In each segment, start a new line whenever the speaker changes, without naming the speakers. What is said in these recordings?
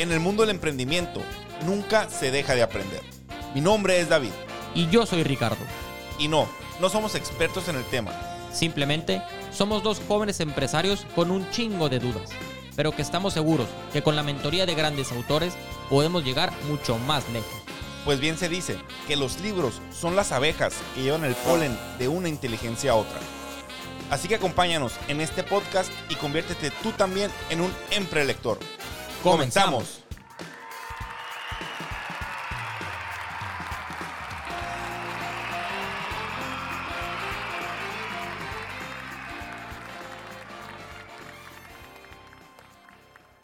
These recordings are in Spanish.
En el mundo del emprendimiento nunca se deja de aprender. Mi nombre es David.
Y yo soy Ricardo.
Y no, no somos expertos en el tema.
Simplemente somos dos jóvenes empresarios con un chingo de dudas, pero que estamos seguros que con la mentoría de grandes autores podemos llegar mucho más lejos.
Pues bien se dice que los libros son las abejas que llevan el polen de una inteligencia a otra. Así que acompáñanos en este podcast y conviértete tú también en un emprelector. Comenzamos.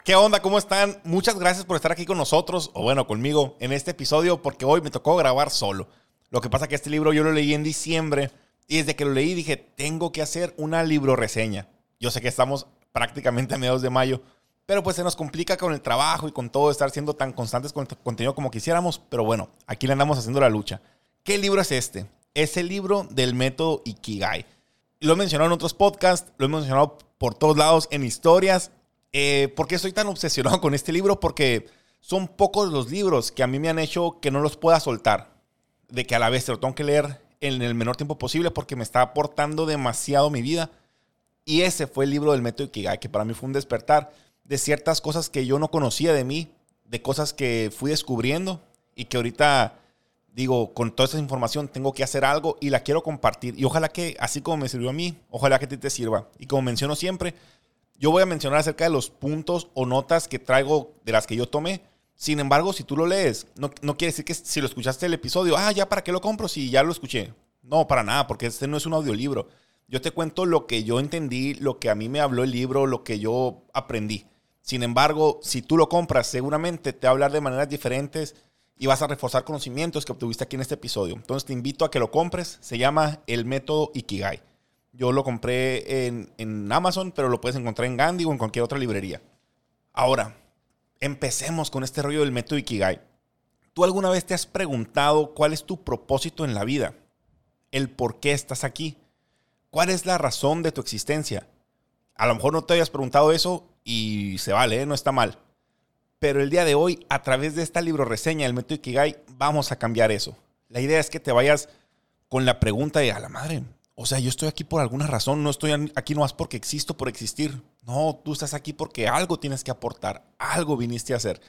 ¿Qué onda? ¿Cómo están? Muchas gracias por estar aquí con nosotros, o bueno, conmigo, en este episodio, porque hoy me tocó grabar solo. Lo que pasa que este libro yo lo leí en diciembre y desde que lo leí dije, tengo que hacer una libro reseña. Yo sé que estamos prácticamente a mediados de mayo, pero pues se nos complica con el trabajo y con todo estar siendo tan constantes con el contenido como quisiéramos. Pero bueno, aquí le andamos haciendo la lucha. ¿Qué libro es este? Es el libro del método Ikigai. Lo he mencionado en otros podcasts, lo he mencionado por todos lados en historias. Eh, ¿Por qué estoy tan obsesionado con este libro? Porque son pocos los libros que a mí me han hecho que no los pueda soltar. De que a la vez te lo tengo que leer en el menor tiempo posible porque me está aportando demasiado mi vida. Y ese fue el libro del método Ikigai, que para mí fue un despertar de ciertas cosas que yo no conocía de mí, de cosas que fui descubriendo y que ahorita digo, con toda esa información tengo que hacer algo y la quiero compartir. Y ojalá que, así como me sirvió a mí, ojalá que a ti te sirva. Y como menciono siempre, yo voy a mencionar acerca de los puntos o notas que traigo de las que yo tomé. Sin embargo, si tú lo lees, no, no quiere decir que si lo escuchaste el episodio, ah, ya para qué lo compro si ya lo escuché. No, para nada, porque este no es un audiolibro. Yo te cuento lo que yo entendí, lo que a mí me habló el libro, lo que yo aprendí. Sin embargo, si tú lo compras, seguramente te va a hablar de maneras diferentes y vas a reforzar conocimientos que obtuviste aquí en este episodio. Entonces te invito a que lo compres. Se llama El Método Ikigai. Yo lo compré en, Amazon, pero lo puedes encontrar en Gandhi o en cualquier otra librería. Ahora, empecemos con este rollo del método Ikigai. ¿Tú alguna vez te has preguntado cuál es tu propósito en la vida? El por qué estás aquí. ¿Cuál es la razón de tu existencia? A lo mejor no te hayas preguntado eso y se vale, ¿eh? no está mal. Pero el día de hoy, a través de esta libro reseña, el método Ikigai, vamos a cambiar eso. La idea es que te vayas con la pregunta de a la madre. O sea, yo estoy aquí por alguna razón, no estoy aquí nomás porque existo por existir. No, tú estás aquí porque algo tienes que aportar, algo viniste a hacer.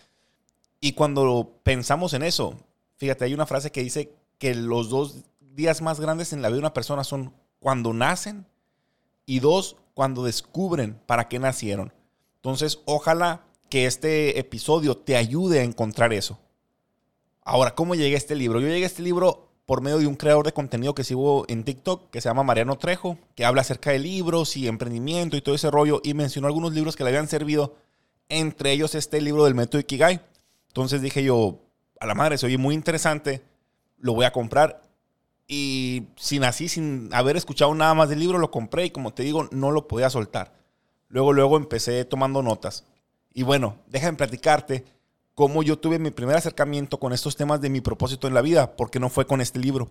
Y cuando pensamos en eso, fíjate, hay una frase que dice que los dos días más grandes en la vida de una persona son cuando nacen y dos, cuando descubren para qué nacieron. Entonces, ojalá que este episodio te ayude a encontrar eso. Ahora, ¿cómo llegué a este libro? Yo llegué a este libro por medio de un creador de contenido que sigo en TikTok, que se llama Mariano Trejo, que habla acerca de libros y emprendimiento y todo ese rollo, y mencionó algunos libros que le habían servido, entre ellos este libro del método Ikigai. Entonces dije yo, a la madre, se oye muy interesante, lo voy a comprar. Y sin así, sin haber escuchado nada más del libro, lo compré y como te digo, no lo podía soltar. Luego, luego empecé tomando notas. Y bueno, déjame platicarte cómo yo tuve mi primer acercamiento con estos temas de mi propósito en la vida, porque no fue con este libro.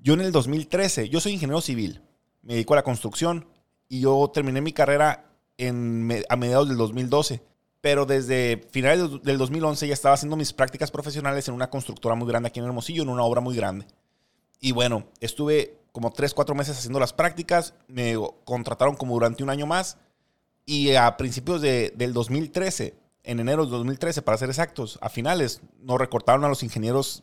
Yo en el 2013, yo soy ingeniero civil, me dedico a la construcción y yo terminé mi carrera en, a mediados del 2012. Pero desde finales del 2011 ya estaba haciendo mis prácticas profesionales en una constructora muy grande aquí en Hermosillo, en una obra muy grande. Y bueno, estuve como 3, 4 meses haciendo las prácticas, me contrataron como durante un año más y a principios de, del 2013, en enero del 2013, para ser exactos, a finales, nos recortaron a los ingenieros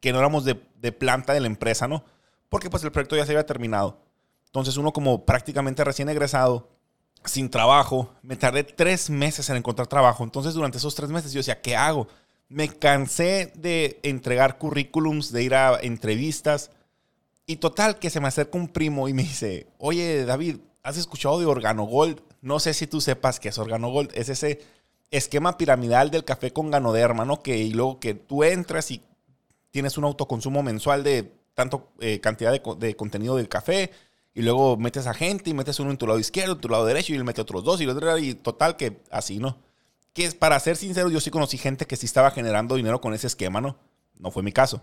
que no éramos de, de planta de la empresa, ¿no? Porque pues el proyecto ya se había terminado. Entonces uno como prácticamente recién egresado, sin trabajo, me tardé tres meses en encontrar trabajo. Entonces durante esos tres meses yo decía, ¿qué hago? Me cansé de entregar currículums, de ir a entrevistas. Y total, que se me acerca un primo y me dice, oye David, ¿has escuchado de Organogold? No sé si tú sepas qué es Organogold. Es ese esquema piramidal del café con ganoderma, ¿no? Que, y luego que tú entras y tienes un autoconsumo mensual de tanto eh, cantidad de, contenido del café y luego metes a gente y metes uno en tu lado izquierdo, en tu lado derecho y él mete otros dos y, y total que así, ¿no? Que es, para ser sincero, yo sí conocí gente que sí estaba generando dinero con ese esquema, ¿no? No fue mi caso.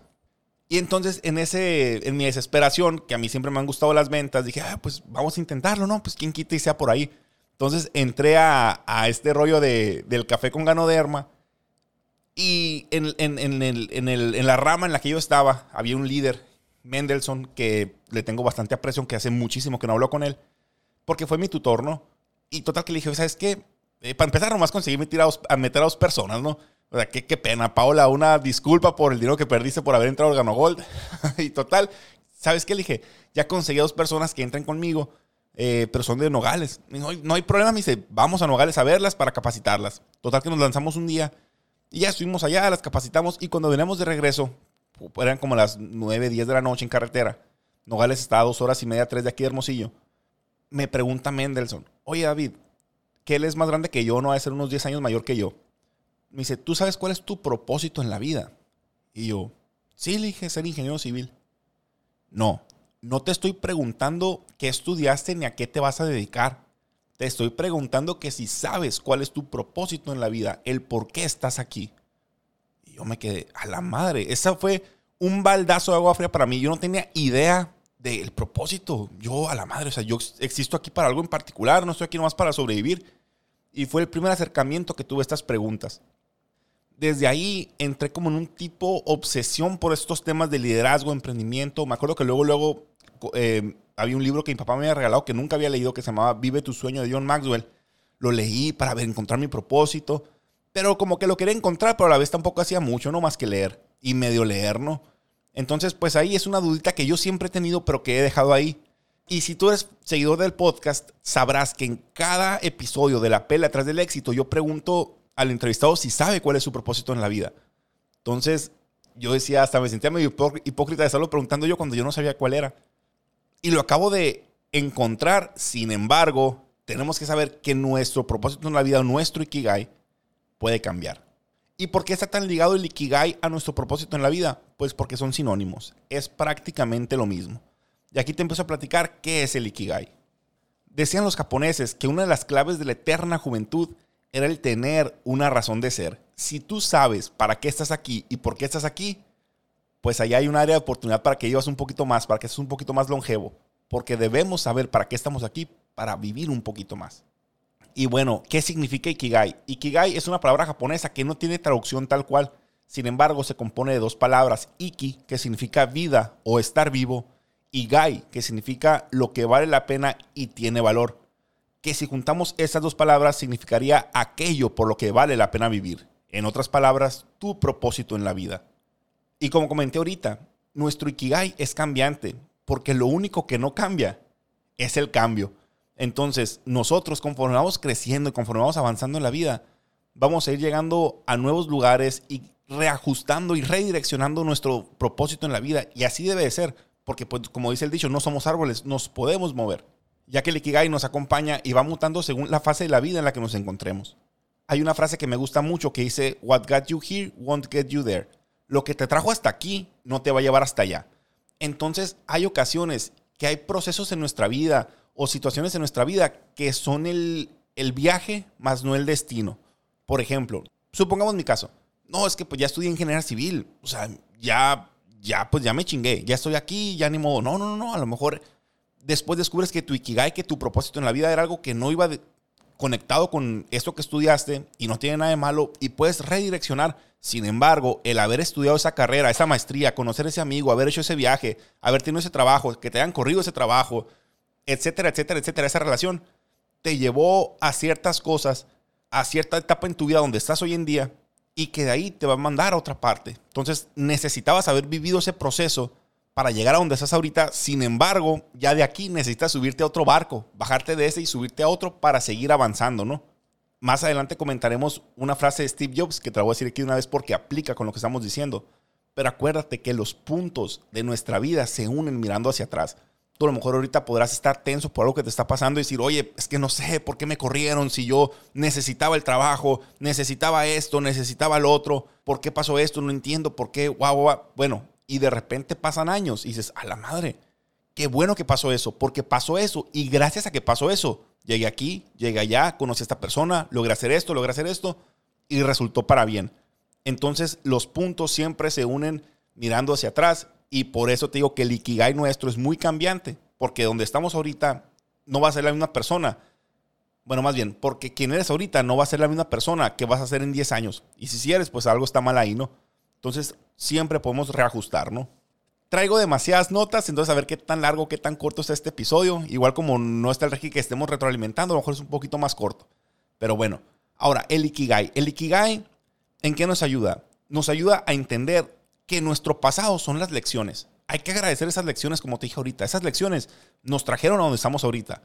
Y entonces en, ese, en mi desesperación, que a mí siempre me han gustado las ventas, dije, ah, pues vamos a intentarlo, ¿no? Pues quien quita y sea por ahí. Entonces entré a, este rollo de, del café con ganoderma Y en, en, en, el, el, en la rama en la que yo estaba, había un líder, Mendelssohn, que le tengo bastante aprecio, que hace muchísimo que no hablo con él, porque fue mi tutor, ¿no? Y total que le dije, ¿sabes qué? Eh, para empezar, nomás conseguí meter a, dos, a meter a dos personas, ¿no? O sea, qué, qué pena. Paola, una disculpa por el dinero que perdiste por haber entrado al Gano Gold. y total, ¿sabes qué? Le dije, ya conseguí a dos personas que entren conmigo, eh, pero son de Nogales. No no hay problema, me dice, vamos a Nogales a verlas para capacitarlas. Total que nos lanzamos un día y ya estuvimos allá, las capacitamos y cuando venimos de regreso, eran como las 9, 10 de la noche en carretera. Nogales está a dos horas y media, tres de aquí de Hermosillo. Me pregunta Mendelssohn, oye David, que él es más grande que yo, no va a ser unos 10 años mayor que yo. Me dice, ¿tú sabes cuál es tu propósito en la vida? Y yo, sí, le ser ingeniero civil. No, no te estoy preguntando qué estudiaste ni a qué te vas a dedicar. Te estoy preguntando que si sabes cuál es tu propósito en la vida, el por qué estás aquí. Y yo me quedé a la madre. Esa fue un baldazo de agua fría para mí. Yo no tenía idea del propósito. Yo a la madre, o sea, yo existo aquí para algo en particular, no estoy aquí nomás para sobrevivir. Y fue el primer acercamiento que tuve estas preguntas. Desde ahí entré como en un tipo obsesión por estos temas de liderazgo, emprendimiento. Me acuerdo que luego, luego eh, había un libro que mi papá me había regalado que nunca había leído que se llamaba Vive tu sueño de John Maxwell. Lo leí para ver, encontrar mi propósito. Pero como que lo quería encontrar, pero a la vez tampoco hacía mucho, no más que leer. Y medio leer, ¿no? Entonces, pues ahí es una dudita que yo siempre he tenido, pero que he dejado ahí. Y si tú eres seguidor del podcast, sabrás que en cada episodio de la pela atrás del éxito, yo pregunto al entrevistado si sabe cuál es su propósito en la vida. Entonces, yo decía, hasta me sentía medio hipócrita de estarlo preguntando yo cuando yo no sabía cuál era. Y lo acabo de encontrar, sin embargo, tenemos que saber que nuestro propósito en la vida, nuestro Ikigai, puede cambiar. ¿Y por qué está tan ligado el Ikigai a nuestro propósito en la vida? Pues porque son sinónimos. Es prácticamente lo mismo. Y aquí te empiezo a platicar qué es el Ikigai. Decían los japoneses que una de las claves de la eterna juventud era el tener una razón de ser. Si tú sabes para qué estás aquí y por qué estás aquí, pues allá hay un área de oportunidad para que vivas un poquito más, para que seas un poquito más longevo, porque debemos saber para qué estamos aquí, para vivir un poquito más. Y bueno, ¿qué significa Ikigai? Ikigai es una palabra japonesa que no tiene traducción tal cual, sin embargo se compone de dos palabras, Iki, que significa vida o estar vivo, y Gai, que significa lo que vale la pena y tiene valor, que si juntamos esas dos palabras significaría aquello por lo que vale la pena vivir. En otras palabras, tu propósito en la vida. Y como comenté ahorita, nuestro Ikigai es cambiante, porque lo único que no cambia es el cambio. Entonces, nosotros conforme vamos creciendo y conforme vamos avanzando en la vida, vamos a ir llegando a nuevos lugares y reajustando y redireccionando nuestro propósito en la vida. Y así debe de ser, porque pues, como dice el dicho, no somos árboles, nos podemos mover, ya que el Ikigai nos acompaña y va mutando según la fase de la vida en la que nos encontremos. Hay una frase que me gusta mucho que dice, What got you here won't get you there lo que te trajo hasta aquí no te va a llevar hasta allá. Entonces hay ocasiones que hay procesos en nuestra vida o situaciones en nuestra vida que son el, viaje más no el destino. Por ejemplo, supongamos mi caso. No, es que pues ya estudié ingeniería civil. O sea, ya, ya, pues ya me chingué. Ya estoy aquí, ya ni modo. No, no, no, A lo mejor después descubres que tu ikigai, que tu propósito en la vida era algo que no iba conectado con esto que estudiaste y no tiene nada de malo y puedes redireccionar sin embargo, el haber estudiado esa carrera, esa maestría, conocer ese amigo, haber hecho ese viaje, haber tenido ese trabajo, que te hayan corrido ese trabajo, etcétera, etcétera, etcétera, esa relación te llevó a ciertas cosas, a cierta etapa en tu vida donde estás hoy en día y que de ahí te va a mandar a otra parte. Entonces necesitabas haber vivido ese proceso para llegar a donde estás ahorita. Sin embargo, ya de aquí necesitas subirte a otro barco, bajarte de ese y subirte a otro para seguir avanzando, ¿no? Más adelante comentaremos una frase de Steve Jobs que te la voy a decir aquí una vez porque aplica con lo que estamos diciendo. Pero acuérdate que los puntos de nuestra vida se unen mirando hacia atrás. Tú a lo mejor ahorita podrás estar tenso por algo que te está pasando y decir, oye, es que no sé por qué me corrieron, si yo necesitaba el trabajo, necesitaba esto, necesitaba lo otro, por qué pasó esto, no entiendo por qué, guau, guau. Bueno, y de repente pasan años y dices, a la madre, qué bueno que pasó eso, porque pasó eso y gracias a que pasó eso, Llegué aquí, llegué allá, conocí a esta persona, logré hacer esto, logré hacer esto y resultó para bien. Entonces los puntos siempre se unen mirando hacia atrás y por eso te digo que el Ikigai nuestro es muy cambiante, porque donde estamos ahorita no va a ser la misma persona Bueno, más bien, porque quien eres ahorita no va a ser la misma persona que vas a ser en 10 años. Y si sí eres, pues algo está mal ahí, ¿no? Entonces, siempre podemos reajustar, ¿no? Traigo demasiadas notas, entonces a ver qué tan largo, qué tan corto está este episodio. Igual como no está el regi que estemos retroalimentando, a lo mejor es un poquito más corto. Pero bueno, ahora, el Ikigai. El Ikigai, ¿en qué nos ayuda? Nos ayuda a entender que nuestro pasado son las lecciones. Hay que agradecer esas lecciones, como te dije ahorita. Esas lecciones nos trajeron a donde estamos ahorita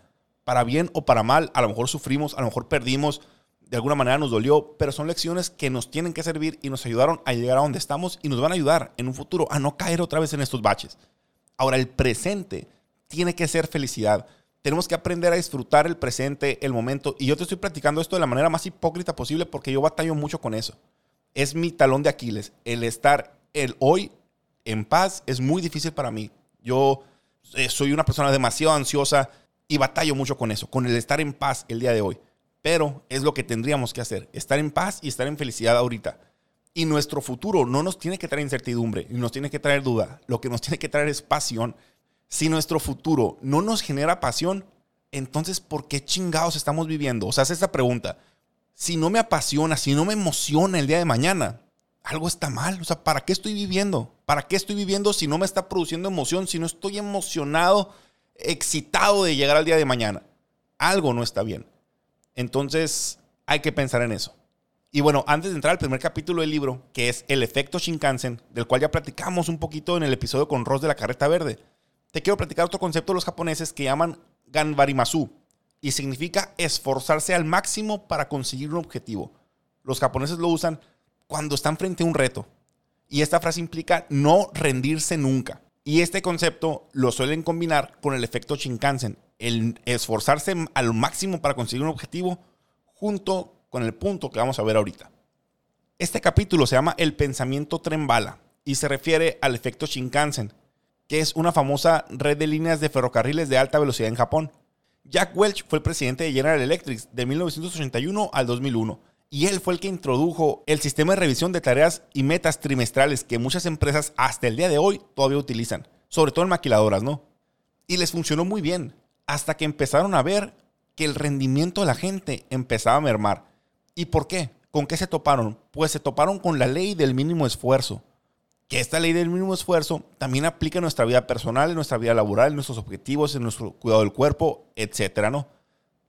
para bien o para mal, a lo mejor sufrimos, a lo mejor perdimos, de alguna manera nos dolió, pero son lecciones que nos tienen que servir y nos ayudaron a llegar a donde estamos y nos van a ayudar en un futuro a no caer otra vez en estos baches. Ahora, el presente tiene que ser felicidad. Tenemos que aprender a disfrutar el presente, el momento. Y yo te estoy platicando esto de la manera más hipócrita posible porque yo batallo mucho con eso. Es mi talón de Aquiles. El estar el hoy en paz es muy difícil para mí. Yo eh, soy una persona demasiado ansiosa, y batallo mucho con eso, con el estar en paz el día de hoy. Pero es lo que tendríamos que hacer, estar en paz y estar en felicidad ahorita. Y nuestro futuro no nos tiene que traer incertidumbre, ni nos tiene que traer duda. Lo que nos tiene que traer es pasión. Si nuestro futuro no nos genera pasión, entonces ¿por qué chingados estamos viviendo? O sea, haz esta pregunta. Si no me apasiona, si no me emociona el día de mañana, algo está mal. O sea, ¿para qué estoy viviendo? ¿Para qué estoy viviendo si no me está produciendo emoción, si no estoy emocionado excitado de llegar al día de mañana. Algo no está bien. Entonces, hay que pensar en eso. Y bueno, antes de entrar al primer capítulo del libro, que es el efecto Shinkansen, del cual ya platicamos un poquito en el episodio con Ross de la Carreta Verde, te quiero platicar otro concepto de los japoneses que llaman Ganbarimasu y significa esforzarse al máximo para conseguir un objetivo. Los japoneses lo usan cuando están frente a un reto. Y esta frase implica no rendirse nunca. Y este concepto lo suelen combinar con el efecto Shinkansen, el esforzarse al máximo para conseguir un objetivo junto con el punto que vamos a ver ahorita. Este capítulo se llama El pensamiento tren bala y se refiere al efecto Shinkansen, que es una famosa red de líneas de ferrocarriles de alta velocidad en Japón. Jack Welch fue el presidente de General Electric de 1981 al 2001 y él fue el que introdujo el sistema de revisión de tareas y metas trimestrales que muchas empresas hasta el día de hoy todavía utilizan, sobre todo en maquiladoras, ¿no? Y les funcionó muy bien, hasta que empezaron a ver que el rendimiento de la gente empezaba a mermar. ¿Y por qué? ¿Con qué se toparon? Pues se toparon con la ley del mínimo esfuerzo. Que esta ley del mínimo esfuerzo también aplica en nuestra vida personal, en nuestra vida laboral, en nuestros objetivos, en nuestro cuidado del cuerpo, etcétera, ¿no?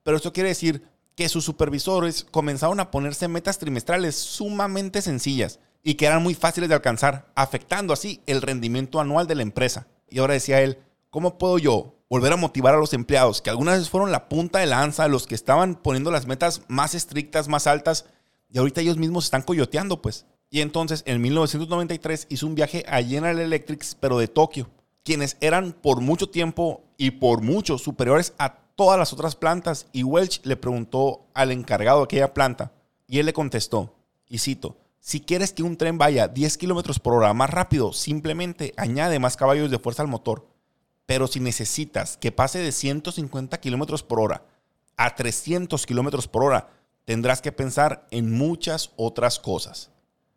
Pero esto quiere decir que sus supervisores comenzaron a ponerse metas trimestrales sumamente sencillas y que eran muy fáciles de alcanzar, afectando así el rendimiento anual de la empresa. Y ahora decía él, ¿cómo puedo yo volver a motivar a los empleados que algunas veces fueron la punta de lanza, los que estaban poniendo las metas más estrictas, más altas, y ahorita ellos mismos están coyoteando, pues? Y entonces en 1993 hizo un viaje a General Electric, pero de Tokio, quienes eran por mucho tiempo y por mucho superiores a todas las otras plantas y Welch le preguntó al encargado de aquella planta y él le contestó, y cito, si quieres que un tren vaya 10 kilómetros por hora más rápido, simplemente añade más caballos de fuerza al motor. Pero si necesitas que pase de 150 kilómetros por hora a 300 kilómetros por hora, tendrás que pensar en muchas otras cosas.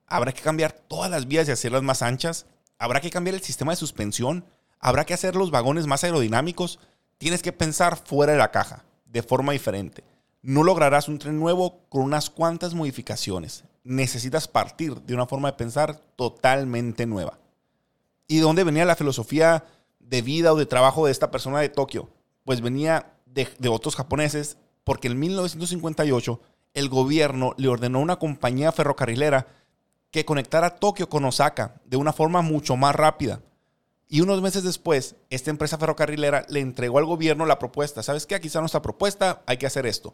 Habrá que cambiar todas las vías y hacerlas más anchas. Habrá que cambiar el sistema de suspensión. Habrá que hacer los vagones más aerodinámicos Tienes que pensar fuera de la caja, de forma diferente. No lograrás un tren nuevo con unas cuantas modificaciones. Necesitas partir de una forma de pensar totalmente nueva. ¿Y de dónde venía la filosofía de vida o de trabajo de esta persona de Tokio? Pues venía de, de otros japoneses porque en 1958 el gobierno le ordenó a una compañía ferrocarrilera que conectara Tokio con Osaka de una forma mucho más rápida. Y unos meses después, esta empresa ferrocarrilera le entregó al gobierno la propuesta. ¿Sabes qué? Aquí está nuestra propuesta, hay que hacer esto.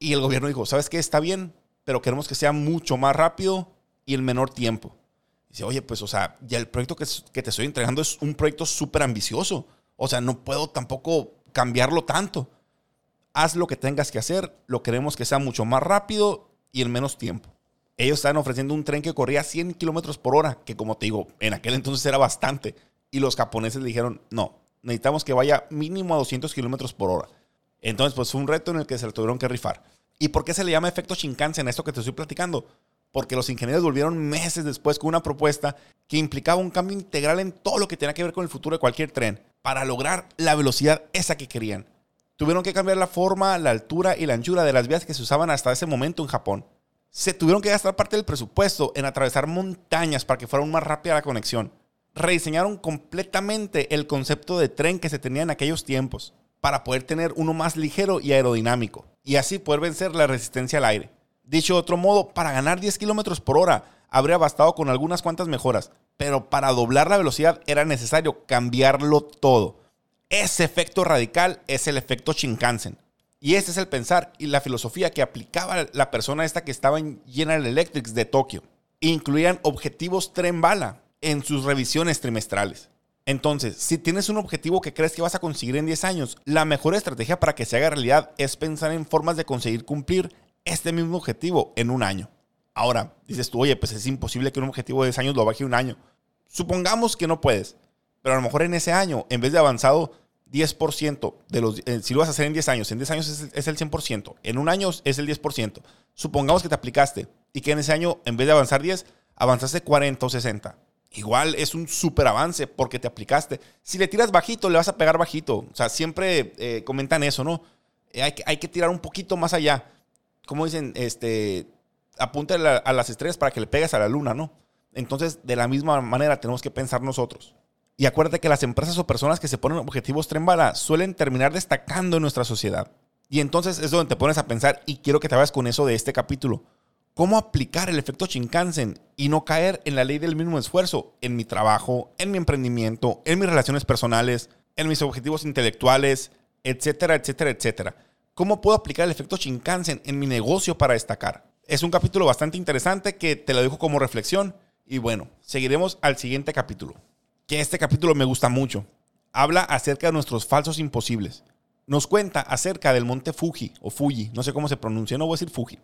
Y el gobierno dijo, ¿sabes qué? Está bien, pero queremos que sea mucho más rápido y en menor tiempo. dice, oye, pues, o sea, ya el proyecto que, que te estoy entregando es un proyecto súper ambicioso. O sea, no puedo tampoco cambiarlo tanto. Haz lo que tengas que hacer, lo queremos que sea mucho más rápido y en menos tiempo. Ellos estaban ofreciendo un tren que corría 100 kilómetros por hora, que como te digo, en aquel entonces era bastante y los japoneses le dijeron, no, necesitamos que vaya mínimo a 200 kilómetros por hora. Entonces, pues fue un reto en el que se le tuvieron que rifar. ¿Y por qué se le llama efecto Shinkansen esto que te estoy platicando? Porque los ingenieros volvieron meses después con una propuesta que implicaba un cambio integral en todo lo que tenía que ver con el futuro de cualquier tren para lograr la velocidad esa que querían. Tuvieron que cambiar la forma, la altura y la anchura de las vías que se usaban hasta ese momento en Japón. Se tuvieron que gastar parte del presupuesto en atravesar montañas para que fuera aún más rápida la conexión. Rediseñaron completamente el concepto de tren que se tenía en aquellos tiempos para poder tener uno más ligero y aerodinámico y así poder vencer la resistencia al aire. Dicho de otro modo, para ganar 10 kilómetros por hora habría bastado con algunas cuantas mejoras, pero para doblar la velocidad era necesario cambiarlo todo. Ese efecto radical es el efecto Shinkansen. Y ese es el pensar y la filosofía que aplicaba la persona esta que estaba en General Electric de Tokio. Incluían objetivos tren bala en sus revisiones trimestrales. Entonces, si tienes un objetivo que crees que vas a conseguir en 10 años, la mejor estrategia para que se haga realidad es pensar en formas de conseguir cumplir este mismo objetivo en un año. Ahora, dices tú, oye, pues es imposible que un objetivo de 10 años lo baje un año. Supongamos que no puedes, pero a lo mejor en ese año, en vez de avanzado 10% de los, eh, si lo vas a hacer en 10 años, en 10 años es, es el 100%, en un año es el 10%. Supongamos que te aplicaste y que en ese año, en vez de avanzar 10, avanzaste 40 o 60 igual es un súper avance porque te aplicaste. Si le tiras bajito, le vas a pegar bajito. O sea, siempre eh, comentan eso, ¿no? Eh, hay, que, hay, que, tirar un poquito más allá. Como dicen, este, apunta a, las estrellas para que le pegues a la luna, ¿no? Entonces, de la misma manera tenemos que pensar nosotros. Y acuérdate que las empresas o personas que se ponen objetivos tren bala suelen terminar destacando en nuestra sociedad. Y entonces es donde te pones a pensar y quiero que te vayas con eso de este capítulo cómo aplicar el efecto Shinkansen y no caer en la ley del mínimo esfuerzo en mi trabajo, en mi emprendimiento, en mis relaciones personales, en mis objetivos intelectuales, etcétera, etcétera, etcétera. ¿Cómo puedo aplicar el efecto Shinkansen en mi negocio para destacar? Es un capítulo bastante interesante que te lo dejo como reflexión y bueno, seguiremos al siguiente capítulo. Que este capítulo me gusta mucho. Habla acerca de nuestros falsos imposibles. Nos cuenta acerca del monte Fuji o Fuji, no sé cómo se pronuncia, no voy a decir Fuji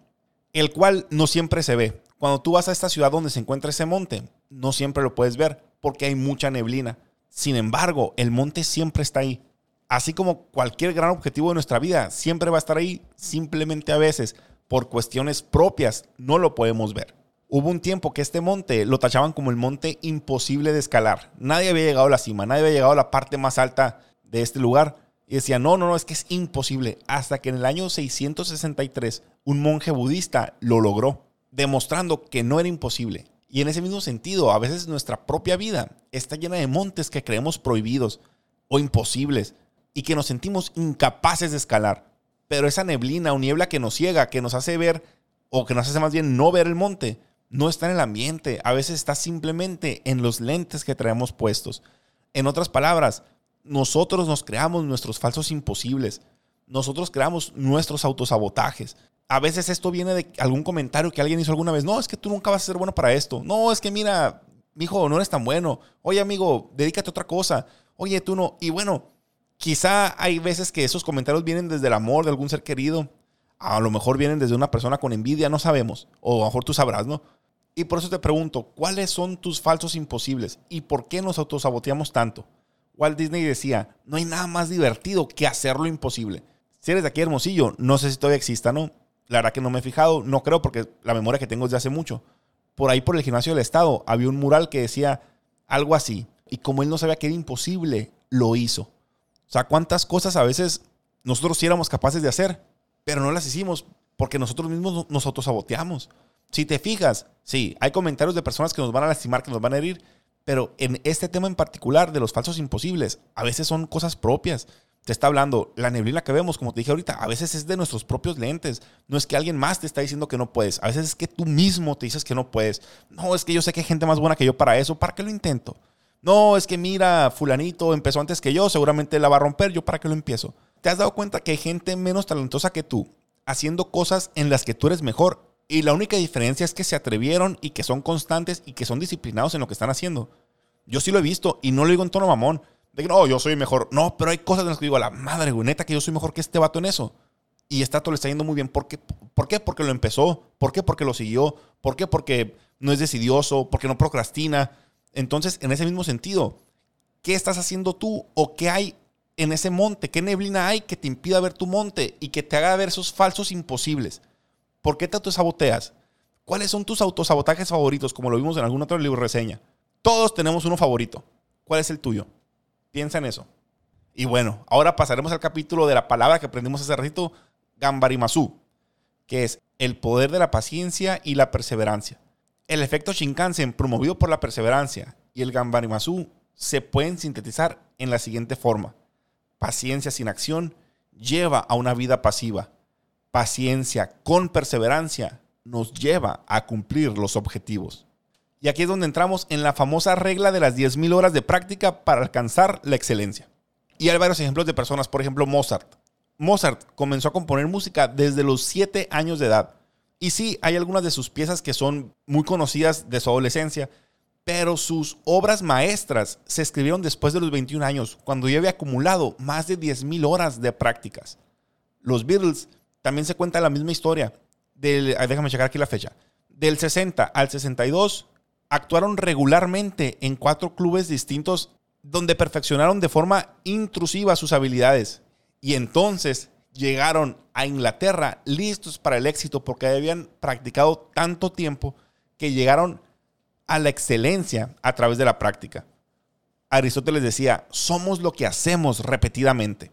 el cual no siempre se ve. Cuando tú vas a esta ciudad donde se encuentra ese monte, no siempre lo puedes ver porque hay mucha neblina. Sin embargo, el monte siempre está ahí. Así como cualquier gran objetivo de nuestra vida, siempre va a estar ahí, simplemente a veces, por cuestiones propias, no lo podemos ver. Hubo un tiempo que este monte lo tachaban como el monte imposible de escalar. Nadie había llegado a la cima, nadie había llegado a la parte más alta de este lugar. Y decía, no, no, no, es que es imposible. Hasta que en el año 663 un monje budista lo logró, demostrando que no era imposible. Y en ese mismo sentido, a veces nuestra propia vida está llena de montes que creemos prohibidos o imposibles y que nos sentimos incapaces de escalar. Pero esa neblina o niebla que nos ciega, que nos hace ver o que nos hace más bien no ver el monte, no está en el ambiente. A veces está simplemente en los lentes que traemos puestos. En otras palabras, nosotros nos creamos nuestros falsos imposibles. Nosotros creamos nuestros autosabotajes. A veces esto viene de algún comentario que alguien hizo alguna vez. No, es que tú nunca vas a ser bueno para esto. No, es que mira, hijo, no eres tan bueno. Oye, amigo, dedícate a otra cosa. Oye, tú no. Y bueno, quizá hay veces que esos comentarios vienen desde el amor de algún ser querido. A lo mejor vienen desde una persona con envidia, no sabemos. O a lo mejor tú sabrás, ¿no? Y por eso te pregunto, ¿cuáles son tus falsos imposibles? ¿Y por qué nos autosaboteamos tanto? Walt Disney decía, no hay nada más divertido que hacerlo imposible. Si eres de aquí Hermosillo, no sé si todavía exista, ¿no? La verdad que no me he fijado, no creo porque la memoria que tengo es de hace mucho. Por ahí por el gimnasio del estado había un mural que decía algo así. Y como él no sabía que era imposible, lo hizo. O sea, cuántas cosas a veces nosotros sí éramos capaces de hacer, pero no las hicimos porque nosotros mismos nos autosaboteamos. Si te fijas, sí, hay comentarios de personas que nos van a lastimar, que nos van a herir, pero en este tema en particular de los falsos imposibles, a veces son cosas propias. Te está hablando, la neblina que vemos, como te dije ahorita, a veces es de nuestros propios lentes. No es que alguien más te está diciendo que no puedes. A veces es que tú mismo te dices que no puedes. No, es que yo sé que hay gente más buena que yo para eso. ¿Para qué lo intento? No, es que mira, fulanito empezó antes que yo, seguramente la va a romper. ¿Yo para qué lo empiezo? ¿Te has dado cuenta que hay gente menos talentosa que tú haciendo cosas en las que tú eres mejor y la única diferencia es que se atrevieron y que son constantes y que son disciplinados en lo que están haciendo. Yo sí lo he visto y no lo digo en tono mamón. De que no, yo soy mejor. No, pero hay cosas en las que digo, a la madre, güey, neta, que yo soy mejor que este vato en eso. Y este vato le está yendo muy bien. ¿Por qué? ¿Por qué? Porque lo empezó. ¿Por qué? Porque lo siguió. ¿Por qué? Porque no es decidioso. Porque no procrastina. Entonces, en ese mismo sentido, ¿qué estás haciendo tú o qué hay en ese monte? ¿Qué neblina hay que te impida ver tu monte y que te haga ver esos falsos imposibles? ¿Por qué te autosaboteas? ¿Cuáles son tus autosabotajes favoritos? Como lo vimos en algún otro libro reseña. Todos tenemos uno favorito. ¿Cuál es el tuyo? Piensa en eso. Y bueno, ahora pasaremos al capítulo de la palabra que aprendimos hace ratito, Gambarimasu, que es el poder de la paciencia y la perseverancia. El efecto Shinkansen promovido por la perseverancia y el Gambarimasu se pueden sintetizar en la siguiente forma. Paciencia sin acción lleva a una vida pasiva. Paciencia con perseverancia nos lleva a cumplir los objetivos. Y aquí es donde entramos en la famosa regla de las 10.000 horas de práctica para alcanzar la excelencia. Y hay varios ejemplos de personas, por ejemplo Mozart. Mozart comenzó a componer música desde los 7 años de edad. Y sí, hay algunas de sus piezas que son muy conocidas de su adolescencia, pero sus obras maestras se escribieron después de los 21 años, cuando ya había acumulado más de 10.000 horas de prácticas. Los Beatles también se cuenta la misma historia. Del, déjame checar aquí la fecha. Del 60 al 62 actuaron regularmente en cuatro clubes distintos donde perfeccionaron de forma intrusiva sus habilidades. Y entonces llegaron a Inglaterra listos para el éxito porque habían practicado tanto tiempo que llegaron a la excelencia a través de la práctica. Aristóteles decía, somos lo que hacemos repetidamente.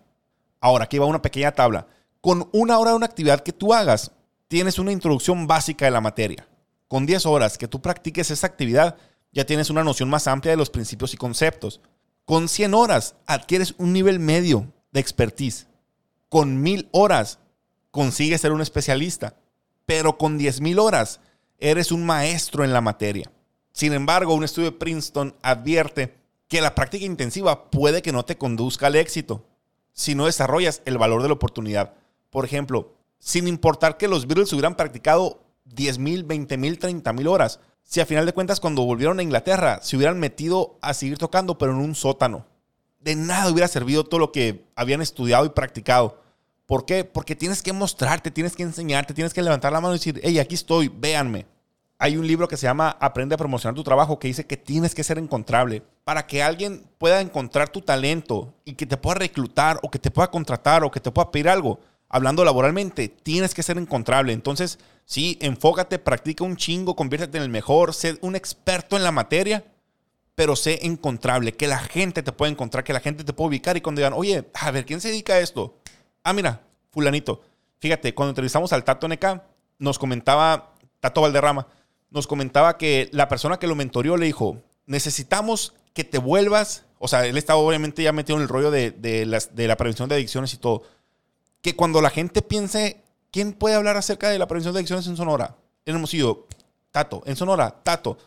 Ahora, aquí va una pequeña tabla. Con una hora de una actividad que tú hagas, tienes una introducción básica de la materia. Con 10 horas que tú practiques esa actividad, ya tienes una noción más amplia de los principios y conceptos. Con 100 horas adquieres un nivel medio de expertise. Con 1000 horas consigues ser un especialista. Pero con 10.000 horas eres un maestro en la materia. Sin embargo, un estudio de Princeton advierte que la práctica intensiva puede que no te conduzca al éxito si no desarrollas el valor de la oportunidad. Por ejemplo, sin importar que los Beatles hubieran practicado 10 mil, 20 mil, 30 mil horas, si a final de cuentas cuando volvieron a Inglaterra se hubieran metido a seguir tocando, pero en un sótano. De nada hubiera servido todo lo que habían estudiado y practicado. ¿Por qué? Porque tienes que mostrarte, tienes que enseñarte, tienes que levantar la mano y decir, hey, aquí estoy, véanme. Hay un libro que se llama Aprende a promocionar tu trabajo que dice que tienes que ser encontrable para que alguien pueda encontrar tu talento y que te pueda reclutar o que te pueda contratar o que te pueda pedir algo hablando laboralmente, tienes que ser encontrable. Entonces, sí, enfócate, practica un chingo, conviértete en el mejor, sé un experto en la materia, pero sé encontrable, que la gente te pueda encontrar, que la gente te pueda ubicar y cuando digan, oye, a ver, ¿quién se dedica a esto? Ah, mira, fulanito. Fíjate, cuando entrevistamos al Tato NK, nos comentaba, Tato Valderrama, nos comentaba que la persona que lo mentorió le dijo, necesitamos que te vuelvas, o sea, él estaba obviamente ya metido en el rollo de, de, las, de la prevención de adicciones y todo que cuando la gente piense, ¿quién puede hablar acerca de la prevención de adicciones en Sonora? En Hermosillo, Tato. En Sonora, Tato.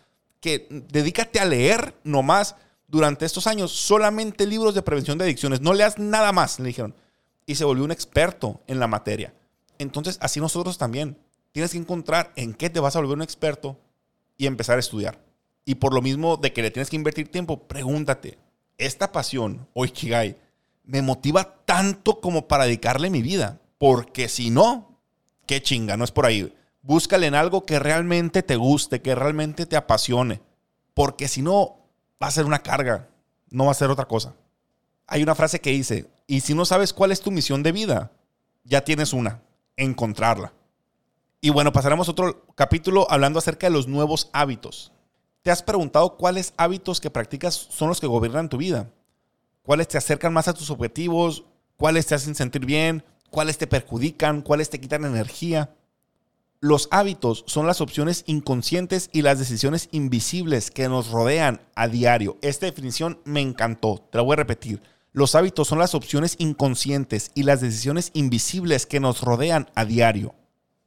Que dedícate a leer nomás durante estos años solamente libros de prevención de adicciones. No leas nada más, le dijeron. Y se volvió un experto en la materia. Entonces, así nosotros también. Tienes que encontrar en qué te vas a volver un experto y empezar a estudiar. Y por lo mismo de que le tienes que invertir tiempo, pregúntate, ¿esta pasión o Ikigai me motiva tanto como para dedicarle mi vida. Porque si no, qué chinga, no es por ahí. Búscale en algo que realmente te guste, que realmente te apasione. Porque si no, va a ser una carga, no va a ser otra cosa. Hay una frase que dice, y si no sabes cuál es tu misión de vida, ya tienes una, encontrarla. Y bueno, pasaremos otro capítulo hablando acerca de los nuevos hábitos. ¿Te has preguntado cuáles hábitos que practicas son los que gobiernan tu vida? Cuáles te acercan más a tus objetivos, cuáles te hacen sentir bien, cuáles te perjudican, cuáles te quitan energía. Los hábitos son las opciones inconscientes y las decisiones invisibles que nos rodean a diario. Esta definición me encantó, te la voy a repetir. Los hábitos son las opciones inconscientes y las decisiones invisibles que nos rodean a diario.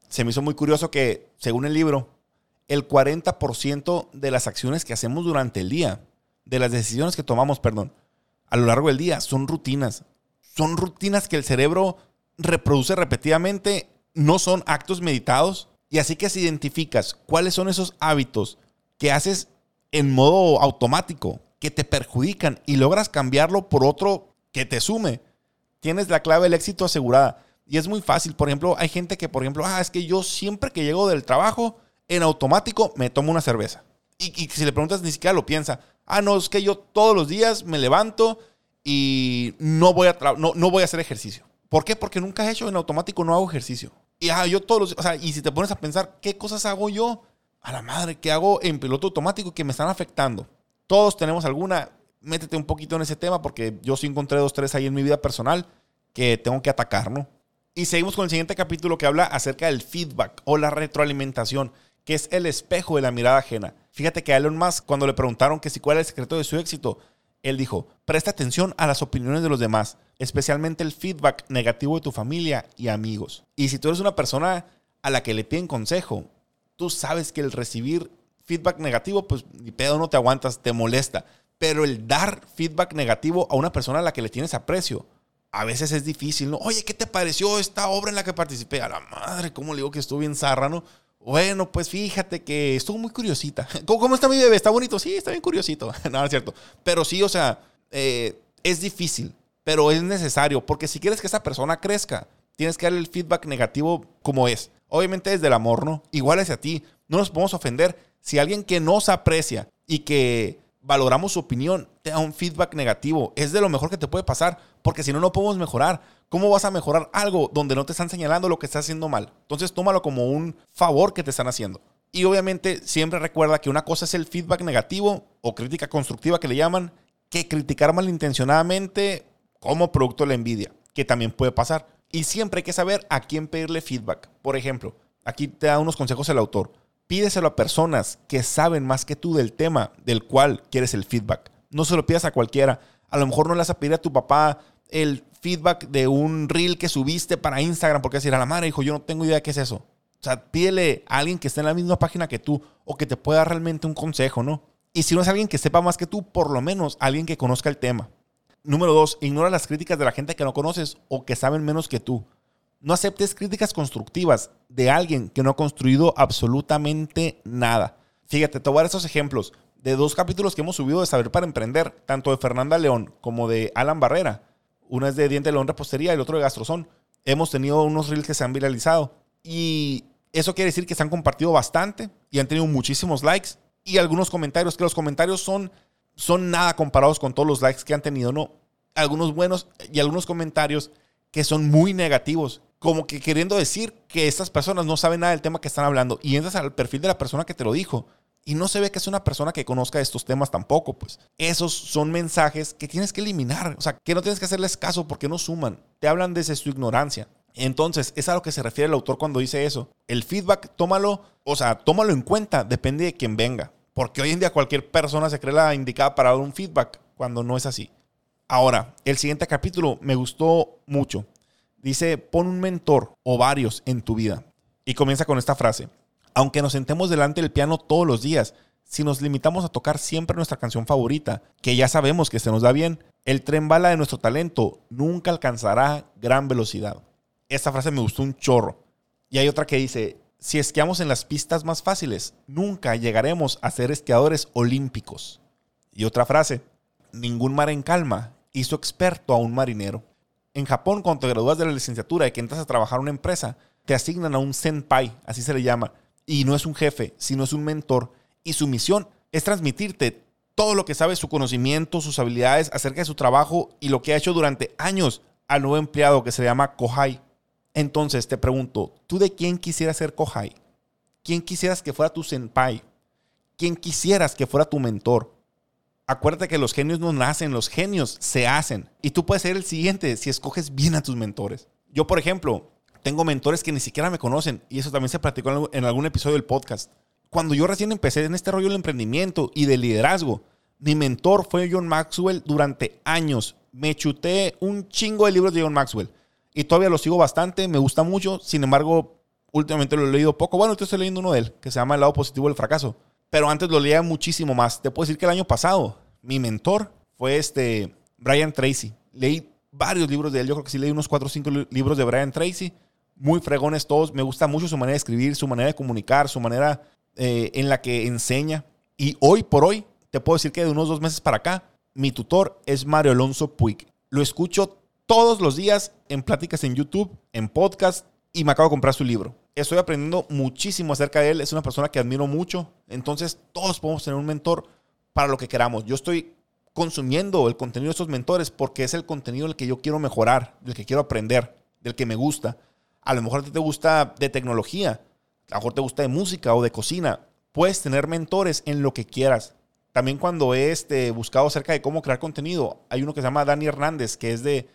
Se me hizo muy curioso que, según el libro, el 40% de las acciones que hacemos durante el día, de las decisiones que tomamos, perdón, a lo largo del día. Son rutinas. Son rutinas que el cerebro reproduce repetidamente. No son actos meditados. Y así que si identificas cuáles son esos hábitos que haces en modo automático, que te perjudican y logras cambiarlo por otro que te sume, tienes la clave del éxito asegurada. Y es muy fácil. Por ejemplo, hay gente que, por ejemplo, ah, es que yo siempre que llego del trabajo, en automático me tomo una cerveza. Y, y si le preguntas, ni siquiera lo piensa ah, no, es que yo todos los días me levanto y no voy a, no, no voy a hacer ejercicio. ¿Por qué? Porque nunca he hecho en automático, no hago ejercicio. Y ah, yo todos los, o sea, y si te pones a pensar, ¿qué cosas hago yo? A la madre, ¿qué hago en piloto automático que me están afectando? Todos tenemos alguna, métete un poquito en ese tema porque yo sí encontré dos, tres ahí en mi vida personal que tengo que atacar, ¿no? Y seguimos con el siguiente capítulo que habla acerca del feedback o la retroalimentación, que es el espejo de la mirada ajena. Fíjate que a Elon Musk, cuando le preguntaron que si cuál era el secreto de su éxito, él dijo, presta atención a las opiniones de los demás, especialmente el feedback negativo de tu familia y amigos. Y si tú eres una persona a la que le piden consejo, tú sabes que el recibir feedback negativo, pues ni pedo no te aguantas, te molesta. Pero el dar feedback negativo a una persona a la que le tienes aprecio, a veces es difícil, ¿no? Oye, ¿qué te pareció esta obra en la que participé? A la madre, ¿cómo le digo que estuvo bien zarra? Bueno, pues fíjate que estuvo muy curiosita. ¿Cómo, está mi bebé? ¿Está bonito? Sí, está bien curiosito. no, es cierto. Pero sí, o sea, eh, es difícil, pero es necesario, porque si quieres que esa persona crezca, tienes que darle el feedback negativo como es. Obviamente desde el amor, ¿no? Igual hacia ti. No nos podemos ofender si alguien que nos aprecia y que valoramos su opinión te da un feedback negativo. Es de lo mejor que te puede pasar, porque si no, no podemos mejorar. ¿Cómo vas a mejorar algo donde no te están señalando lo que estás haciendo mal? Entonces tómalo como un favor que te están haciendo. Y obviamente siempre recuerda que una cosa es el feedback negativo o crítica constructiva que le llaman, que criticar malintencionadamente como producto de la envidia, que también puede pasar. Y siempre hay que saber a quién pedirle feedback. Por ejemplo, aquí te da unos consejos el autor. Pídeselo a personas que saben más que tú del tema del cual quieres el feedback. No se lo pidas a cualquiera. A lo mejor no le vas a pedir a tu papá el feedback de un reel que subiste para Instagram, porque decir a la madre, hijo, yo no tengo idea de qué es eso. O sea, pídele a alguien que esté en la misma página que tú o que te pueda dar realmente un consejo, ¿no? Y si no es alguien que sepa más que tú, por lo menos alguien que conozca el tema. Número dos, ignora las críticas de la gente que no conoces o que saben menos que tú. No aceptes críticas constructivas de alguien que no ha construido absolutamente nada. Fíjate, te voy a dar esos ejemplos de dos capítulos que hemos subido de Saber para Emprender, tanto de Fernanda León como de Alan Barrera. Una es de Diente de León Repostería y el otro de Gastrozón. Hemos tenido unos reels que se han viralizado. Y eso quiere decir que se han compartido bastante y han tenido muchísimos likes y algunos comentarios, que los comentarios son, son nada comparados con todos los likes que han tenido, ¿no? Algunos buenos y algunos comentarios que son muy negativos, como que queriendo decir que estas personas no saben nada del tema que están hablando y entras al perfil de la persona que te lo dijo y no se ve que es una persona que conozca estos temas tampoco, pues. Esos son mensajes que tienes que eliminar, o sea, que no tienes que hacerles caso porque no suman, te hablan desde su ignorancia. Entonces, es a lo que se refiere el autor cuando dice eso. El feedback, tómalo, o sea, tómalo en cuenta, depende de quién venga. Porque hoy en día cualquier persona se cree la indicada para dar un feedback cuando no es así. Ahora, el siguiente capítulo me gustó mucho. Dice, pon un mentor o varios en tu vida. Y comienza con esta frase. Aunque nos sentemos delante del piano todos los días, si nos limitamos a tocar siempre nuestra canción favorita, que ya sabemos que se nos da bien, el tren bala de nuestro talento nunca alcanzará gran velocidad. Esta frase me gustó un chorro. Y hay otra que dice, si esquiamos en las pistas más fáciles, nunca llegaremos a ser esquiadores olímpicos. Y otra frase, ningún mar en calma hizo experto a un marinero. En Japón, cuando te gradúas de la licenciatura y que entras a trabajar en una empresa, te asignan a un senpai, así se le llama, y no es un jefe, sino es un mentor. Y su misión es transmitirte todo lo que sabe, su conocimiento, sus habilidades acerca de su trabajo y lo que ha hecho durante años al nuevo empleado que se llama Kohai. Entonces te pregunto, ¿tú de quién quisieras ser Kohai? ¿Quién quisieras que fuera tu senpai? ¿Quién quisieras que fuera tu mentor? Acuérdate que los genios no nacen, los genios se hacen. Y tú puedes ser el siguiente si escoges bien a tus mentores. Yo, por ejemplo, tengo mentores que ni siquiera me conocen y eso también se platicó en algún episodio del podcast. Cuando yo recién empecé en este rollo del emprendimiento y del liderazgo, mi mentor fue John Maxwell durante años. Me chuté un chingo de libros de John Maxwell y todavía lo sigo bastante, me gusta mucho. Sin embargo, últimamente lo he leído poco. Bueno, estoy leyendo uno de él que se llama El lado positivo del fracaso. Pero antes lo leía muchísimo más. Te puedo decir que el año pasado mi mentor fue este Brian Tracy. Leí varios libros de él. Yo creo que sí leí unos 4 o 5 libros de Brian Tracy muy fregones todos. Me gusta mucho su manera de escribir, su manera de comunicar, su manera eh, en la que enseña. Y hoy por hoy, te puedo decir que de unos dos meses para acá, mi tutor es Mario Alonso Puig. Lo escucho todos los días en pláticas en YouTube, en podcast, y me acabo de comprar su libro. Estoy aprendiendo muchísimo acerca de él. Es una persona que admiro mucho. Entonces, todos podemos tener un mentor para lo que queramos. Yo estoy consumiendo el contenido de estos mentores porque es el contenido del que yo quiero mejorar, del que quiero aprender, del que me gusta. A lo mejor te gusta de tecnología, a lo mejor te gusta de música o de cocina. Puedes tener mentores en lo que quieras. También cuando he este, buscado acerca de cómo crear contenido, hay uno que se llama Dani Hernández, que es de,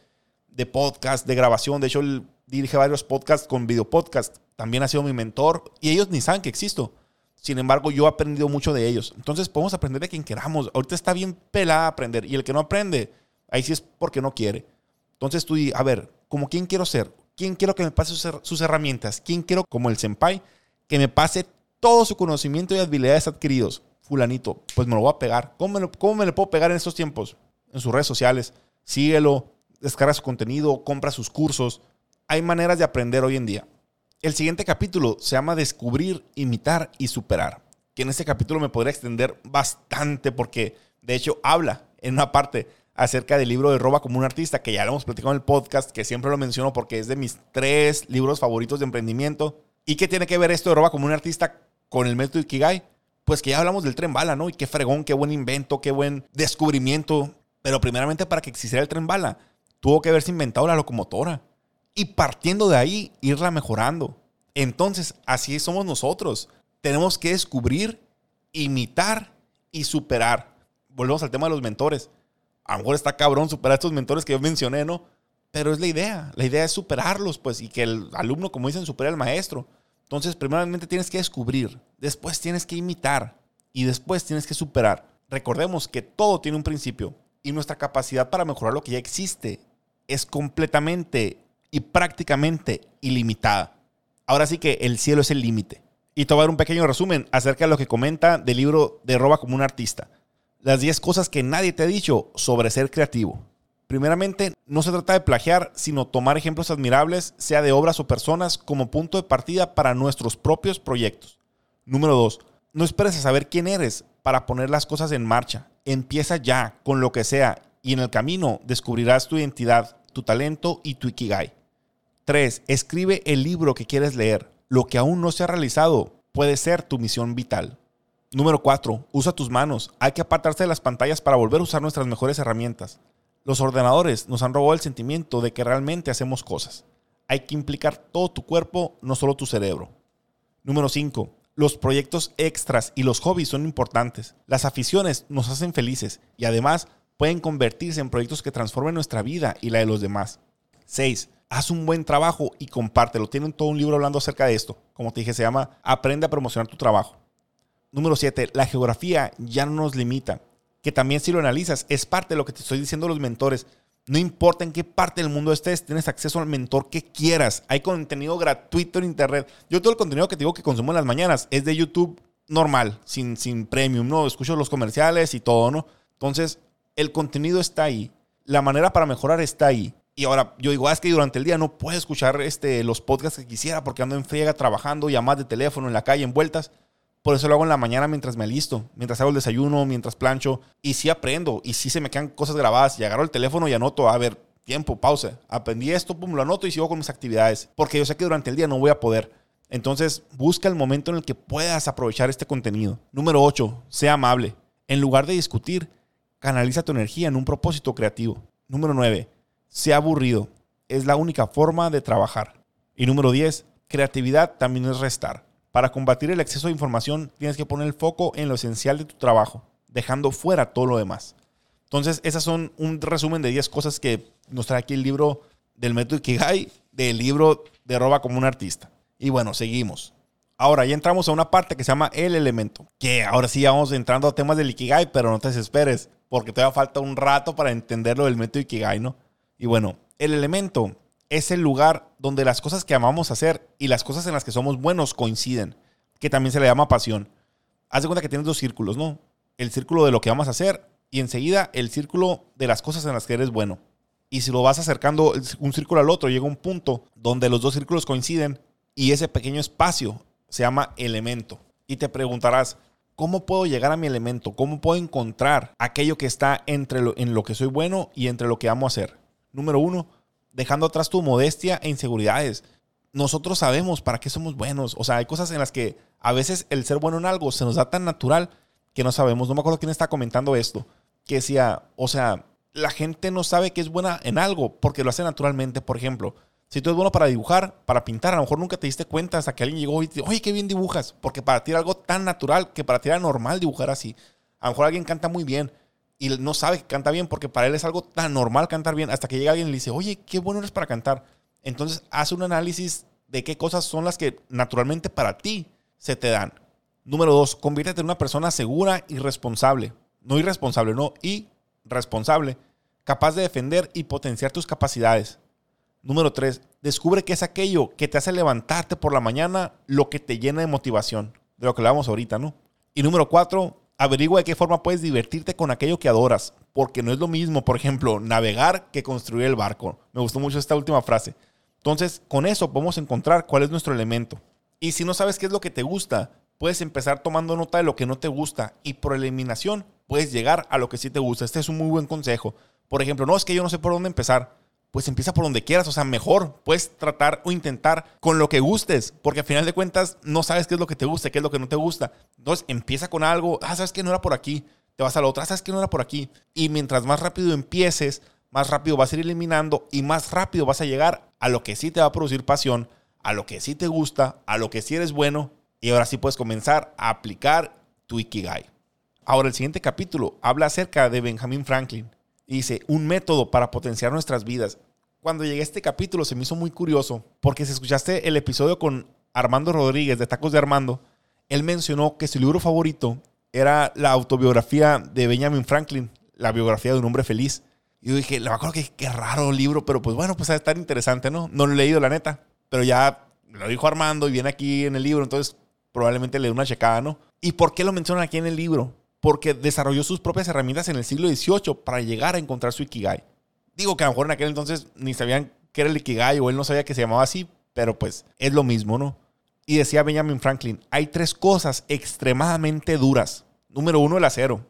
de podcast, de grabación. De hecho, él dirige varios podcasts con video podcast. También ha sido mi mentor y ellos ni saben que existo. Sin embargo, yo he aprendido mucho de ellos. Entonces, podemos aprender de quien queramos. Ahorita está bien pelada aprender. Y el que no aprende, ahí sí es porque no quiere. Entonces, tú a ver, ¿como quién quiero ser? ¿Quién quiero que me pase sus, herramientas? ¿Quién quiero, como el senpai, que me pase todo su conocimiento y habilidades adquiridos? Fulanito, pues me lo voy a pegar. ¿Cómo me, cómo me le puedo pegar en estos tiempos? En sus redes sociales. Síguelo, descarga su contenido, compra sus cursos. Hay maneras de aprender hoy en día. El siguiente capítulo se llama Descubrir, imitar y superar. Que en este capítulo me podría extender bastante porque de hecho habla en una parte acerca del libro de Roba como un artista, que ya lo hemos platicado en el podcast, que siempre lo menciono porque es de mis tres libros favoritos de emprendimiento. ¿Y qué tiene que ver esto de Roba como un artista con el método Ikigai? Pues que ya hablamos del tren bala, ¿no? Y qué fregón, qué buen invento, qué buen descubrimiento. Pero primeramente para que existiera el tren bala, tuvo que haberse inventado la locomotora. Y partiendo de ahí, irla mejorando. Entonces, así somos nosotros. Tenemos que descubrir, imitar y superar. Volvemos al tema de los mentores a lo mejor está cabrón superar estos mentores que yo mencioné, ¿no? Pero es la idea. La idea es superarlos, pues, y que el alumno, como dicen, supere al maestro. Entonces, primeramente tienes que descubrir, después tienes que imitar y después tienes que superar. Recordemos que todo tiene un principio y nuestra capacidad para mejorar lo que ya existe es completamente y prácticamente ilimitada. Ahora sí que el cielo es el límite. Y te voy a dar un pequeño resumen acerca de lo que comenta del libro de Roba como un artista las 10 cosas que nadie te ha dicho sobre ser creativo. Primeramente, no se trata de plagiar, sino tomar ejemplos admirables, sea de obras o personas, como punto de partida para nuestros propios proyectos. Número 2. No esperes a saber quién eres para poner las cosas en marcha. Empieza ya, con lo que sea, y en el camino descubrirás tu identidad, tu talento y tu ikigai. 3. Escribe el libro que quieres leer. Lo que aún no se ha realizado puede ser tu misión vital. Número 4. Usa tus manos. Hay que apartarse de las pantallas para volver a usar nuestras mejores herramientas. Los ordenadores nos han robado el sentimiento de que realmente hacemos cosas. Hay que implicar todo tu cuerpo, no solo tu cerebro. Número 5. Los proyectos extras y los hobbies son importantes. Las aficiones nos hacen felices y además pueden convertirse en proyectos que transformen nuestra vida y la de los demás. 6. Haz un buen trabajo y compártelo. Tienen todo un libro hablando acerca de esto. Como te dije, se llama Aprende a promocionar tu trabajo. Número 7, la geografía ya no nos limita. Que también si lo analizas, es parte de lo que te estoy diciendo los mentores. No importa en qué parte del mundo estés, tienes acceso al mentor que quieras. Hay contenido gratuito en internet. Yo todo el contenido que te digo que consumo en las mañanas es de YouTube normal, sin, sin premium, ¿no? Escucho los comerciales y todo, ¿no? Entonces, el contenido está ahí. La manera para mejorar está ahí. Y ahora yo digo, ah, es que durante el día no puedo escuchar este, los podcasts que quisiera porque ando en friega trabajando, llamadas de teléfono en la calle, en vueltas. Por eso lo hago en la mañana mientras me alisto, mientras hago el desayuno, mientras plancho. Y sí aprendo, y sí se me quedan cosas grabadas. Y agarro el teléfono y anoto, a ver, tiempo, pausa. Aprendí esto, pum, lo anoto y sigo con mis actividades. Porque yo sé que durante el día no voy a poder. Entonces, busca el momento en el que puedas aprovechar este contenido. Número 8. Sea amable. En lugar de discutir, canaliza tu energía en un propósito creativo. Número 9. Sea aburrido. Es la única forma de trabajar. Y número 10. Creatividad también es restar. Para combatir el exceso de información tienes que poner el foco en lo esencial de tu trabajo, dejando fuera todo lo demás. Entonces, esas son un resumen de 10 cosas que nos trae aquí el libro del método Ikigai, del libro de Roba como un artista. Y bueno, seguimos. Ahora ya entramos a una parte que se llama el elemento, que ahora sí vamos entrando a temas del Ikigai, pero no te desesperes, porque todavía falta un rato para entenderlo del método Ikigai, ¿no? Y bueno, el elemento es el lugar donde las cosas que amamos hacer y las cosas en las que somos buenos coinciden, que también se le llama pasión. Haz de cuenta que tienes dos círculos, ¿no? El círculo de lo que vamos a hacer y enseguida el círculo de las cosas en las que eres bueno. Y si lo vas acercando un círculo al otro, llega un punto donde los dos círculos coinciden y ese pequeño espacio se llama elemento. Y te preguntarás, ¿cómo puedo llegar a mi elemento? ¿Cómo puedo encontrar aquello que está entre lo, en lo que soy bueno y entre lo que amo hacer? Número uno, dejando atrás tu modestia e inseguridades. Nosotros sabemos para qué somos buenos. O sea, hay cosas en las que a veces el ser bueno en algo se nos da tan natural que no sabemos. No me acuerdo quién está comentando esto. Que decía, o sea, la gente no sabe que es buena en algo porque lo hace naturalmente. Por ejemplo, si tú eres bueno para dibujar, para pintar, a lo mejor nunca te diste cuenta hasta que alguien llegó y te dijo, oye, qué bien dibujas. Porque para ti era algo tan natural que para ti era normal dibujar así. A lo mejor alguien canta muy bien y no sabe que canta bien porque para él es algo tan normal cantar bien hasta que llega alguien y le dice, oye, qué bueno eres para cantar. Entonces hace un análisis de qué cosas son las que naturalmente para ti se te dan. Número dos, conviértete en una persona segura y responsable. No irresponsable, no, y responsable. Capaz de defender y potenciar tus capacidades. Número tres, descubre qué es aquello que te hace levantarte por la mañana, lo que te llena de motivación. De lo que hablamos ahorita, ¿no? Y número cuatro, averigua de qué forma puedes divertirte con aquello que adoras. Porque no es lo mismo, por ejemplo, navegar que construir el barco. Me gustó mucho esta última frase. Entonces, con eso podemos encontrar cuál es nuestro elemento. Y si no sabes qué es lo que te gusta, puedes empezar tomando nota de lo que no te gusta y por eliminación puedes llegar a lo que sí te gusta. Este es un muy buen consejo. Por ejemplo, no es que yo no sé por dónde empezar. Pues empieza por donde quieras, o sea, mejor. Puedes tratar o intentar con lo que gustes, porque al final de cuentas no sabes qué es lo que te gusta, qué es lo que no te gusta. Entonces empieza con algo, ah, sabes que no era por aquí, te vas a la otra, ah, sabes que no era por aquí. Y mientras más rápido empieces, más rápido vas a ir eliminando y más rápido vas a llegar a lo que sí te va a producir pasión, a lo que sí te gusta, a lo que sí eres bueno. Y ahora sí puedes comenzar a aplicar tu Ikigai. Ahora el siguiente capítulo habla acerca de Benjamin Franklin dice, un método para potenciar nuestras vidas. Cuando llegué a este capítulo se me hizo muy curioso, porque si escuchaste el episodio con Armando Rodríguez de Tacos de Armando, él mencionó que su libro favorito era la autobiografía de Benjamin Franklin, la biografía de un hombre feliz. Y yo dije, me acuerdo que qué raro libro, pero pues bueno, pues a estar interesante, ¿no? No lo he leído, la neta. Pero ya lo dijo Armando y viene aquí en el libro, entonces probablemente le dé una checada, ¿no? ¿Y por qué lo mencionan aquí en el libro? Porque desarrolló sus propias herramientas en el siglo XVIII para llegar a encontrar su Ikigai. Digo que a lo mejor en aquel entonces ni sabían qué era el Ikigai o él no sabía que se llamaba así, pero pues es lo mismo, ¿no? Y decía Benjamin Franklin, hay tres cosas extremadamente duras. Número uno, el acero.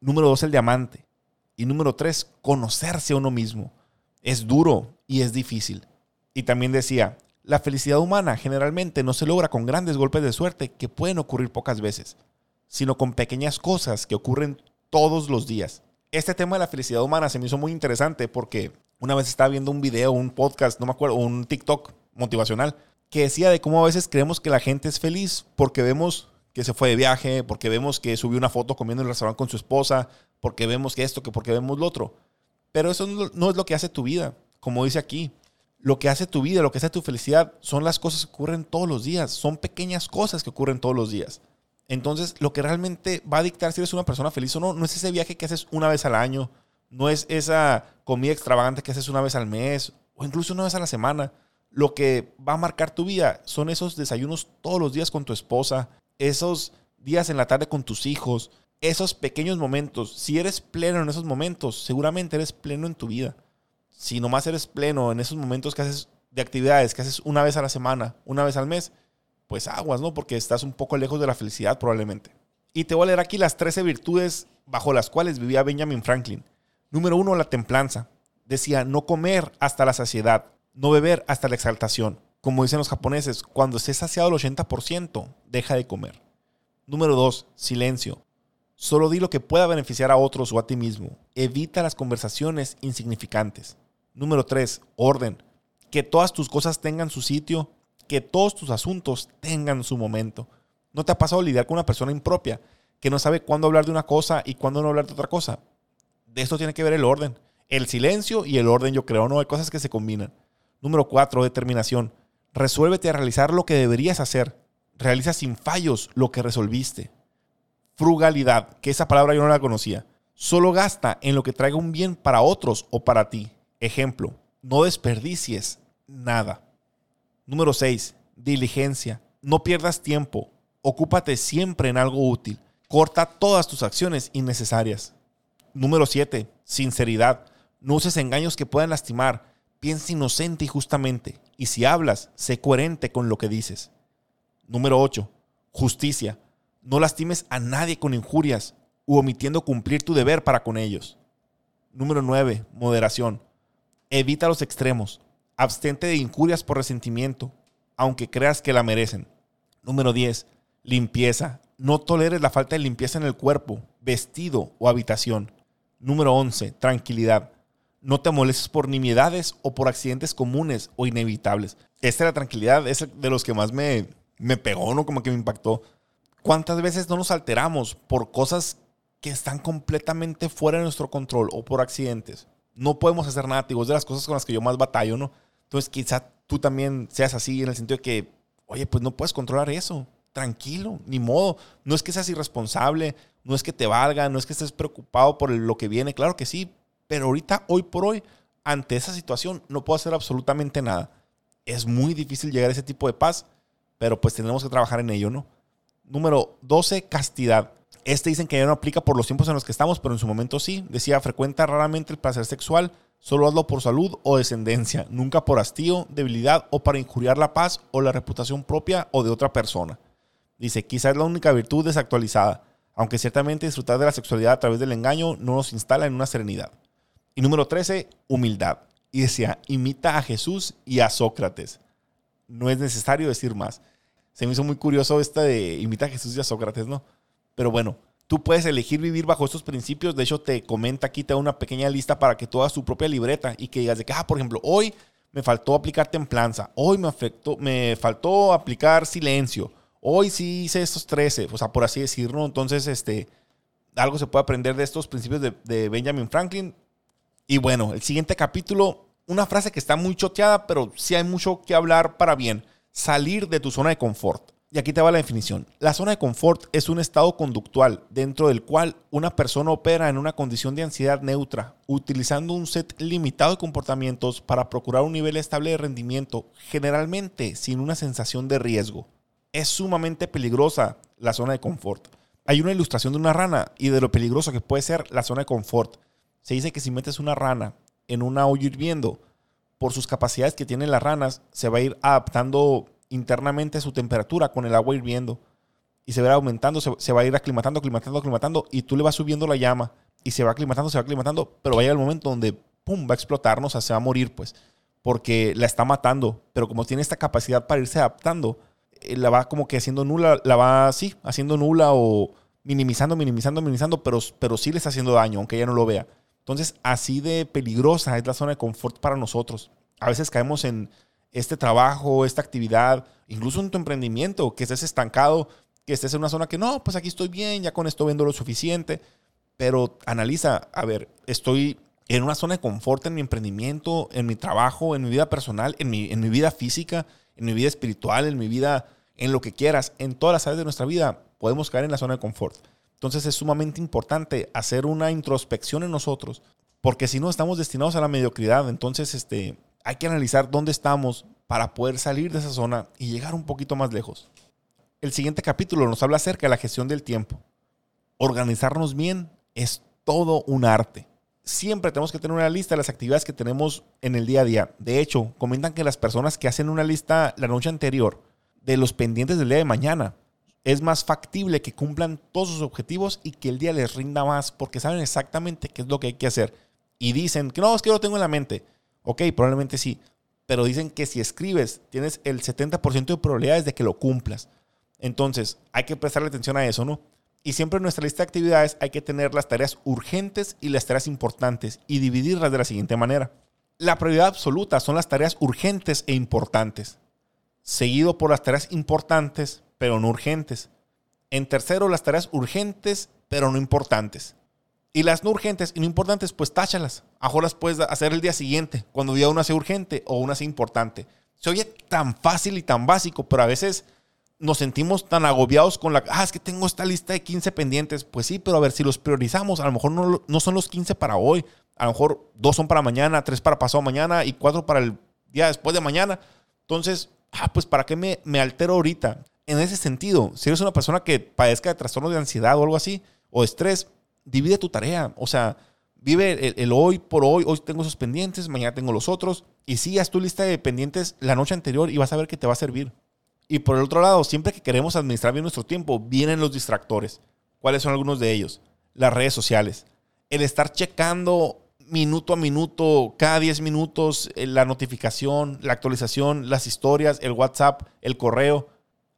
Número dos, el diamante. Y número tres, conocerse a uno mismo. Es duro y es difícil. Y también decía, la felicidad humana generalmente no se logra con grandes golpes de suerte que pueden ocurrir pocas veces sino con pequeñas cosas que ocurren todos los días. Este tema de la felicidad humana se me hizo muy interesante porque una vez estaba viendo un video, un podcast, no me acuerdo, un TikTok motivacional, que decía de cómo a veces creemos que la gente es feliz porque vemos que se fue de viaje, porque vemos que subió una foto comiendo en el restaurante con su esposa, porque vemos que esto, que porque vemos lo otro. Pero eso no es lo que hace tu vida, como dice aquí. Lo que hace tu vida, lo que hace tu felicidad, son las cosas que ocurren todos los días, son pequeñas cosas que ocurren todos los días. Entonces, lo que realmente va a dictar si eres una persona feliz o no, no es ese viaje que haces una vez al año, no es esa comida extravagante que haces una vez al mes o incluso una vez a la semana. Lo que va a marcar tu vida son esos desayunos todos los días con tu esposa, esos días en la tarde con tus hijos, esos pequeños momentos. Si eres pleno en esos momentos, seguramente eres pleno en tu vida. Si nomás eres pleno en esos momentos que haces de actividades que haces una vez a la semana, una vez al mes, pues aguas, ¿no? Porque estás un poco lejos de la felicidad probablemente. Y te voy a leer aquí las 13 virtudes bajo las cuales vivía Benjamin Franklin. Número uno, la templanza. Decía, no comer hasta la saciedad, no beber hasta la exaltación. Como dicen los japoneses, cuando estés saciado el 80%, deja de comer. Número dos, silencio. Solo di lo que pueda beneficiar a otros o a ti mismo. Evita las conversaciones insignificantes. Número tres, orden. Que todas tus cosas tengan su sitio que todos tus asuntos tengan su momento. ¿No te ha pasado lidiar con una persona impropia que no sabe cuándo hablar de una cosa y cuándo no hablar de otra cosa? De esto tiene que ver el orden. El silencio y el orden, yo creo, no hay cosas que se combinan. Número cuatro, determinación. Resuélvete a realizar lo que deberías hacer. Realiza sin fallos lo que resolviste. Frugalidad, que esa palabra yo no la conocía. Solo gasta en lo que traiga un bien para otros o para ti. Ejemplo, no desperdicies nada. Número 6. Diligencia. No pierdas tiempo. Ocúpate siempre en algo útil. Corta todas tus acciones innecesarias. Número 7. Sinceridad. No uses engaños que puedan lastimar. Piensa inocente y justamente. Y si hablas, sé coherente con lo que dices. Número 8. Justicia. No lastimes a nadie con injurias u omitiendo cumplir tu deber para con ellos. Número 9. Moderación. Evita los extremos. Abstente de injurias por resentimiento, aunque creas que la merecen. Número 10. Limpieza. No toleres la falta de limpieza en el cuerpo, vestido o habitación. Número 11. Tranquilidad. No te molestes por nimiedades o por accidentes comunes o inevitables. Esta es la tranquilidad, es de los que más me, me pegó, ¿no? Como que me impactó. ¿Cuántas veces no nos alteramos por cosas que están completamente fuera de nuestro control o por accidentes. No podemos hacer nada, digo, es de las cosas con las que yo más batallo, ¿no? Entonces quizá tú también seas así en el sentido de que, oye, pues no puedes controlar eso. Tranquilo, ni modo. No es que seas irresponsable, no es que te valga, no es que estés preocupado por lo que viene, claro que sí, pero ahorita, hoy por hoy, ante esa situación, no puedo hacer absolutamente nada. Es muy difícil llegar a ese tipo de paz, pero pues tenemos que trabajar en ello, ¿no? Número 12, castidad. Este dicen que ya no aplica por los tiempos en los que estamos, pero en su momento sí. Decía, frecuenta raramente el placer sexual, solo hazlo por salud o descendencia, nunca por hastío, debilidad o para injuriar la paz o la reputación propia o de otra persona. Dice, quizás la única virtud desactualizada, aunque ciertamente disfrutar de la sexualidad a través del engaño no nos instala en una serenidad. Y número 13, humildad. Y decía, imita a Jesús y a Sócrates. No es necesario decir más. Se me hizo muy curioso esta de imita a Jesús y a Sócrates, ¿no? Pero bueno, tú puedes elegir vivir bajo estos principios. De hecho, te comenta aquí, te da una pequeña lista para que tú hagas tu propia libreta y que digas de que, ah, por ejemplo, hoy me faltó aplicar templanza, hoy me, afectó, me faltó aplicar silencio, hoy sí hice estos 13, o sea, por así decirlo. Entonces, este, algo se puede aprender de estos principios de, de Benjamin Franklin. Y bueno, el siguiente capítulo, una frase que está muy choteada, pero sí hay mucho que hablar para bien. Salir de tu zona de confort. Y aquí te va la definición. La zona de confort es un estado conductual dentro del cual una persona opera en una condición de ansiedad neutra, utilizando un set limitado de comportamientos para procurar un nivel estable de rendimiento, generalmente sin una sensación de riesgo. Es sumamente peligrosa la zona de confort. Hay una ilustración de una rana y de lo peligroso que puede ser la zona de confort. Se dice que si metes una rana en una olla hirviendo, por sus capacidades que tienen las ranas, se va a ir adaptando internamente su temperatura con el agua hirviendo. Y se va aumentando, se, va a ir aclimatando, aclimatando, aclimatando. Y tú le vas subiendo la llama. Y se va aclimatando, se va aclimatando. Pero va a llegar el momento donde, ¡pum!, va a explotarnos, o sea, se va a morir, pues. Porque la está matando. Pero como tiene esta capacidad para irse adaptando, eh, la va como que haciendo nula, la va, sí, haciendo nula o minimizando, minimizando, minimizando. Pero, pero sí le está haciendo daño, aunque ella no lo vea. Entonces, así de peligrosa es la zona de confort para nosotros. A veces caemos en este trabajo, esta actividad, incluso en tu emprendimiento, que estés estancado, que estés en una zona que no, pues aquí estoy bien, ya con esto vendo lo suficiente, pero analiza, a ver, estoy en una zona de confort en mi emprendimiento, en mi trabajo, en mi vida personal, en mi, en mi vida física, en mi vida espiritual, en mi vida, en lo que quieras, en todas las áreas de nuestra vida, podemos caer en la zona de confort. Entonces es sumamente importante hacer una introspección en nosotros, porque si no estamos destinados a la mediocridad, entonces este, hay que analizar dónde estamos para poder salir de esa zona y llegar un poquito más lejos. El siguiente capítulo nos habla acerca de la gestión del tiempo. Organizarnos bien es todo un arte. Siempre tenemos que tener una lista de las actividades que tenemos en el día a día. De hecho, comentan que las personas que hacen una lista la noche anterior de los pendientes del día de mañana, es más factible que cumplan todos sus objetivos y que el día les rinda más porque saben exactamente qué es lo que hay que hacer. Y dicen que no, es que lo tengo en la mente. Ok, probablemente sí. Pero dicen que si escribes, tienes el 70% de probabilidades de que lo cumplas. Entonces, hay que prestarle atención a eso, ¿no? Y siempre en nuestra lista de actividades hay que tener las tareas urgentes y las tareas importantes y dividirlas de la siguiente manera. La prioridad absoluta son las tareas urgentes e importantes, seguido por las tareas importantes pero no urgentes. En tercero, las tareas urgentes pero no importantes. Y las no urgentes y no importantes, pues táchalas. Ahora las puedes hacer el día siguiente, cuando día una sea urgente o una sea importante. Se oye tan fácil y tan básico, pero a veces nos sentimos tan agobiados con la, ah, es que tengo esta lista de 15 pendientes. Pues sí, pero a ver, si los priorizamos, a lo mejor no, no son los 15 para hoy. A lo mejor dos son para mañana, tres para pasado mañana y cuatro para el día después de mañana. Entonces, ah, pues ¿para qué me, me altero ahorita? En ese sentido, si eres una persona que padezca de trastorno de ansiedad o algo así, o estrés, divide tu tarea. O sea, vive el, hoy por hoy. Hoy tengo esos pendientes, mañana tengo los otros. Y sí, haz tu lista de pendientes la noche anterior y vas a ver que te va a servir. Y por el otro lado, siempre que queremos administrar bien nuestro tiempo, vienen los distractores. ¿Cuáles son algunos de ellos? Las redes sociales. El estar checando minuto a minuto, cada 10 minutos, eh, la notificación, la actualización, las historias, el WhatsApp, el correo.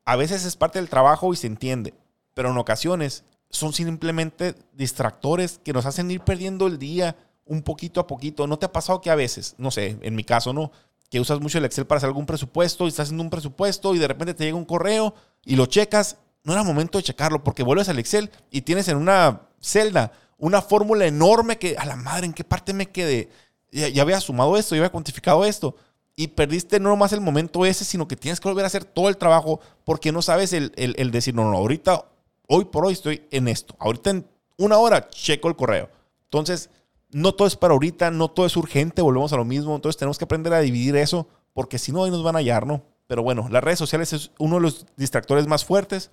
A veces es parte del trabajo y se entiende, pero en ocasiones son simplemente distractores que nos hacen ir perdiendo el día un poquito a poquito. ¿No te ha pasado que a veces, no sé, en mi caso, ¿no? Que usas mucho el Excel para hacer algún presupuesto y estás haciendo un presupuesto y de repente te llega un correo y lo checas no era momento de checarlo porque vuelves al Excel y tienes en una celda una fórmula enorme que, a la madre, ¿en qué parte me quedé? Ya, había sumado esto, ya había cuantificado esto. Y perdiste no nomás el momento ese, sino que tienes que volver a hacer todo el trabajo porque no sabes el, el decir, no, no, ahorita, hoy por hoy estoy en esto. Ahorita en una hora checo el correo. Entonces, no todo es para ahorita, no todo es urgente, volvemos a lo mismo. Entonces tenemos que aprender a dividir eso porque si no, ahí nos van a hallar, ¿no? Pero bueno, las redes sociales es uno de los distractores más fuertes.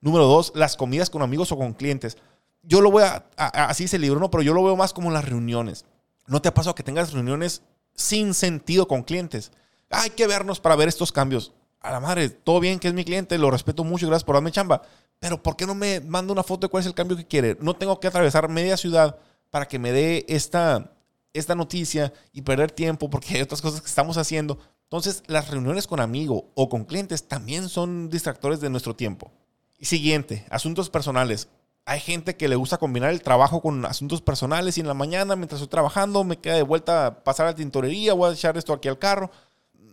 Número dos, las comidas con amigos o con clientes. Yo lo voy a, así dice el libro, ¿no? Pero yo lo veo más como las reuniones. ¿No te ha pasado que tengas reuniones sin sentido con clientes? Hay que vernos para ver estos cambios. A la madre, todo bien que es mi cliente, lo respeto mucho, gracias por darme chamba. Pero ¿por qué no me manda una foto de cuál es el cambio que quiere? No tengo que atravesar media ciudad para que me dé esta, esta noticia y perder tiempo porque hay otras cosas que estamos haciendo. Entonces, las reuniones con amigos o con clientes también son distractores de nuestro tiempo. Y siguiente, asuntos personales. Hay gente que le gusta combinar el trabajo con asuntos personales y en la mañana, mientras estoy trabajando, me queda de vuelta a pasar a la tintorería, voy a echar esto aquí al carro.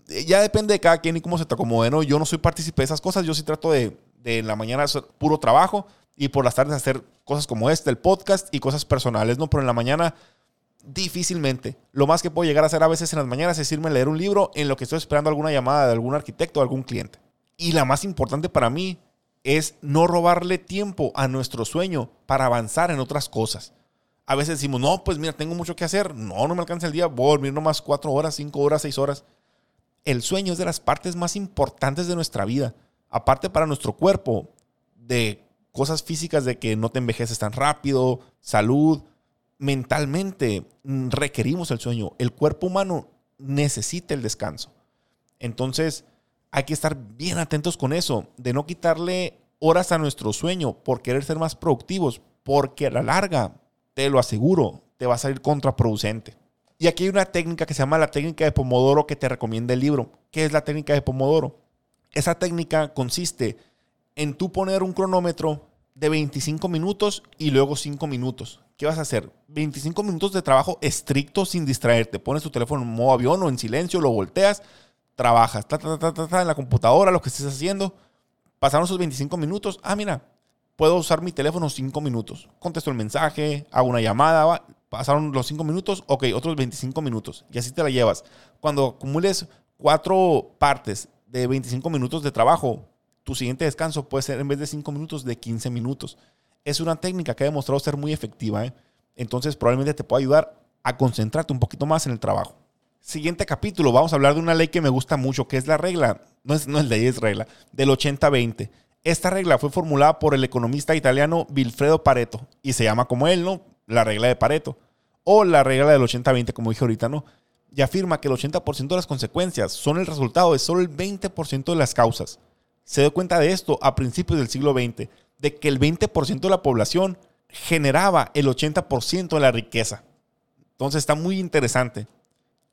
Eh, ya depende de cada quien y cómo se te acomode, ¿no? Yo no soy partícipe de esas cosas, yo sí trato de, de en la mañana hacer puro trabajo y por las tardes hacer cosas como este, el podcast y cosas personales, ¿no? Pero en la mañana difícilmente. Lo más que puedo llegar a hacer a veces en las mañanas es irme a leer un libro en lo que estoy esperando alguna llamada de algún arquitecto o algún cliente. Y la más importante para mí es no robarle tiempo a nuestro sueño para avanzar en otras cosas. A veces decimos, no, pues mira, tengo mucho que hacer. No, no me alcanza el día. Voy a dormir nomás cuatro horas, cinco horas, seis horas. El sueño es de las partes más importantes de nuestra vida. Aparte para nuestro cuerpo, de cosas físicas de que no te envejeces tan rápido, salud, mentalmente requerimos el sueño. El cuerpo humano necesita el descanso. Entonces, hay que estar bien atentos con eso, de no quitarle horas a nuestro sueño por querer ser más productivos, porque a la larga, te lo aseguro, te va a salir contraproducente. Y aquí hay una técnica que se llama la técnica de Pomodoro que te recomienda el libro. ¿Qué es la técnica de Pomodoro? Esa técnica consiste en tú poner un cronómetro de 25 minutos y luego 5 minutos. ¿Qué vas a hacer? 25 minutos de trabajo estricto sin distraerte. Pones tu teléfono en modo avión o en silencio, lo volteas, trabajas en la computadora, lo que estés haciendo. Pasaron esos 25 minutos. Ah, mira, puedo usar mi teléfono 5 minutos. Contesto el mensaje, hago una llamada. Pasaron los 5 minutos, ok, otros 25 minutos. Y así te la llevas. Cuando acumules cuatro partes de 25 minutos de trabajo, tu siguiente descanso puede ser en vez de 5 minutos, de 15 minutos. Es una técnica que ha demostrado ser muy efectiva. ¿eh? Entonces probablemente te pueda ayudar a concentrarte un poquito más en el trabajo. Siguiente capítulo, vamos a hablar de una ley que me gusta mucho, que es la regla, no es, no es ley, es regla, del 80-20. Esta regla fue formulada por el economista italiano Vilfredo Pareto y se llama como él, ¿no? La regla de Pareto o la regla del 80-20, como dije ahorita, ¿no? Y afirma que el 80% de las consecuencias son el resultado de solo el 20% de las causas se dio cuenta de esto a principios del siglo XX, de que el 20% de la población generaba el 80% de la riqueza. Entonces está muy interesante.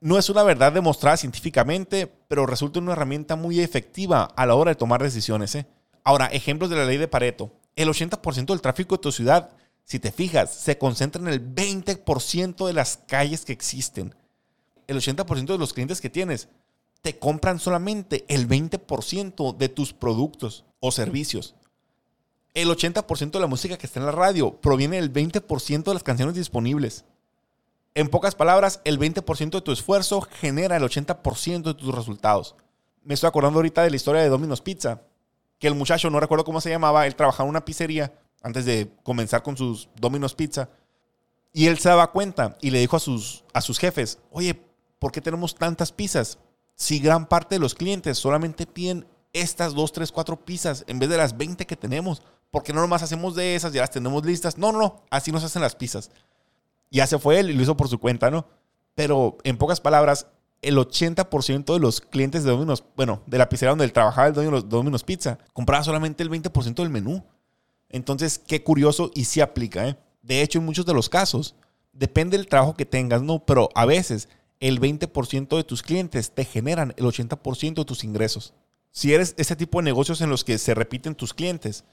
No es una verdad demostrada científicamente, pero resulta una herramienta muy efectiva a la hora de tomar decisiones. ¿eh? Ahora, ejemplos de la ley de Pareto. El 80% del tráfico de tu ciudad, si te fijas, se concentra en el 20% de las calles que existen. El 80% de los clientes que tienes te compran solamente el 20% de tus productos o servicios. El 80% de la música que está en la radio proviene del 20% de las canciones disponibles. En pocas palabras, el 20% de tu esfuerzo genera el 80% de tus resultados. Me estoy acordando ahorita de la historia de Domino's Pizza, que el muchacho, no recuerdo cómo se llamaba, él trabajaba en una pizzería antes de comenzar con sus Domino's Pizza. Y él se daba cuenta y le dijo a sus, a sus jefes, oye, ¿por qué tenemos tantas pizzas? si gran parte de los clientes solamente piden estas dos, tres, cuatro pizzas en vez de las 20 que tenemos? Porque no nomás hacemos de esas, ya las tenemos listas. No, no, no, así nos hacen las pizzas. Ya se fue él y lo hizo por su cuenta, ¿no? Pero en pocas palabras, el 80% de los clientes de Domino's, bueno, de la pizzería donde él trabajaba, el Domino's, Domino's Pizza, compraba solamente el 20% del menú. Entonces, qué curioso y sí aplica, ¿eh? De hecho, en muchos de los casos, depende del trabajo que tengas, ¿no? Pero a veces el 20% de tus clientes te generan el 80% de tus ingresos. Si eres ese tipo de negocios en los que se repiten tus clientes,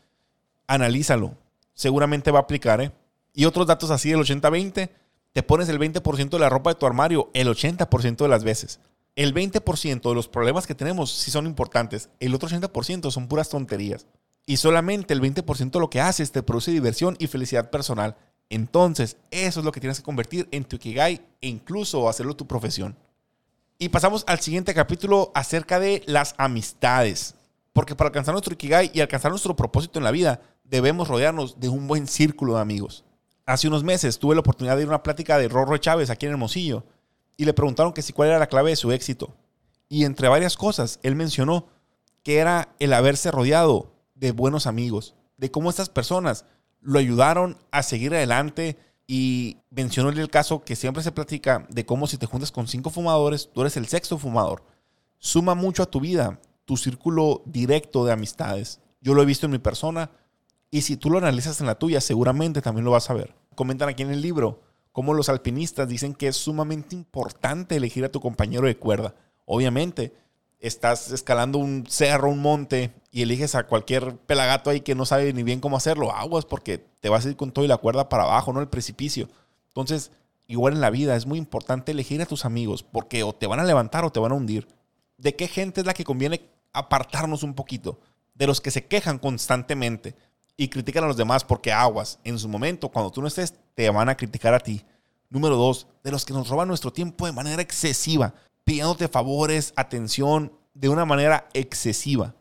analízalo. Seguramente va a aplicar. ¿eh? Y otros datos así del 80-20, te pones el 20% de la ropa de tu armario el 80% de las veces. El 20% de los problemas que tenemos sí son importantes. El otro 80% son puras tonterías. Y solamente el 20% de lo que haces te produce diversión y felicidad personal. Entonces, eso es lo que tienes que convertir en tu Ikigai e incluso hacerlo tu profesión. Y pasamos al siguiente capítulo acerca de las amistades. Porque para alcanzar nuestro Ikigai y alcanzar nuestro propósito en la vida, debemos rodearnos de un buen círculo de amigos. Hace unos meses tuve la oportunidad de ir a una plática de Rorro Chávez aquí en Hermosillo y le preguntaron que si cuál era la clave de su éxito. Y entre varias cosas, él mencionó que era el haberse rodeado de buenos amigos, de cómo estas personas lo ayudaron a seguir adelante y mencionó el caso que siempre se platica de cómo si te juntas con cinco fumadores, tú eres el sexto fumador. Suma mucho a tu vida tu círculo directo de amistades. Yo lo he visto en mi persona y si tú lo analizas en la tuya, seguramente también lo vas a ver. Comentan aquí en el libro cómo los alpinistas dicen que es sumamente importante elegir a tu compañero de cuerda. Obviamente, estás escalando un cerro, un monte y eliges a cualquier pelagato ahí que no sabe ni bien cómo hacerlo, aguas porque te vas a ir con todo y la cuerda para abajo, no el precipicio. Entonces, igual en la vida es muy importante elegir a tus amigos porque o te van a levantar o te van a hundir. ¿De qué gente es la que conviene apartarnos un poquito? De los que se quejan constantemente y critican a los demás porque aguas. En su momento, cuando tú no estés, te van a criticar a ti. Número dos, de los que nos roban nuestro tiempo de manera excesiva pidiéndote favores, atención de una manera excesiva.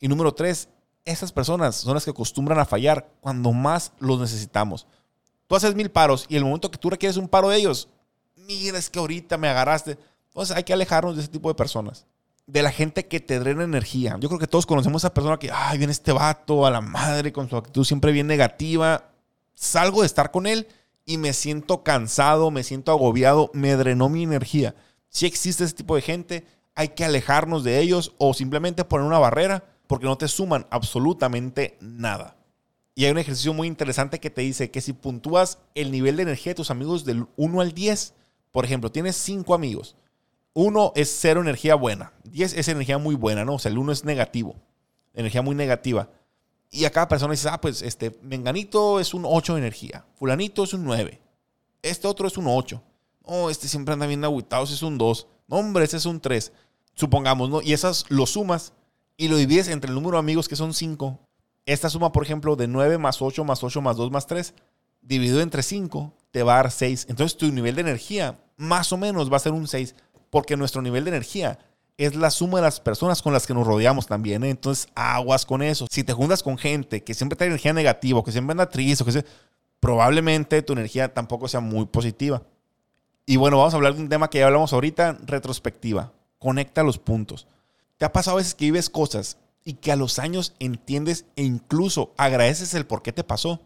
Y número tres, esas personas son las que acostumbran a fallar cuando más los necesitamos. Tú haces mil paros y el momento que tú requieres un paro de ellos, mira, es que ahorita me agarraste. Entonces hay que alejarnos de ese tipo de personas. De la gente que te drena energía. Yo creo que todos conocemos a esa persona que, ay, viene este vato a la madre con su actitud siempre bien negativa. Salgo de estar con él y me siento cansado, me siento agobiado, me drenó mi energía si existe ese tipo de gente, hay que alejarnos de ellos o simplemente poner una barrera porque no te suman absolutamente nada. Y hay un ejercicio muy interesante que te dice que si puntúas el nivel de energía de tus amigos del 1 al 10, por ejemplo, tienes 5 amigos. 1 es cero energía buena, 10 es energía muy buena, ¿no? O sea, el 1 es negativo, energía muy negativa. Y a cada persona dices, ah, pues este, Menganito es un 8 de energía, Fulanito es un 9, este otro es un 8. Oh, este siempre anda bien agüitado, ese es un 2. No, hombre, ese es un 3. Supongamos, ¿no? Y esas lo sumas y lo divides entre el número de amigos que son 5. Esta suma, por ejemplo, de 9 más 8 más 8 más 2 más 3, dividido entre 5, te va a dar 6. Entonces tu nivel de energía más o menos va a ser un 6, porque nuestro nivel de energía es la suma de las personas con las que nos rodeamos también. ¿eh? Entonces aguas con eso. Si te juntas con gente que siempre trae energía negativa, que siempre anda triste, que probablemente tu energía tampoco sea muy positiva. Y bueno, vamos a hablar de un tema que ya hablamos ahorita, retrospectiva. Conecta los puntos. ¿Te ha pasado a veces que vives cosas y que a los años entiendes e incluso agradeces el por qué te pasó?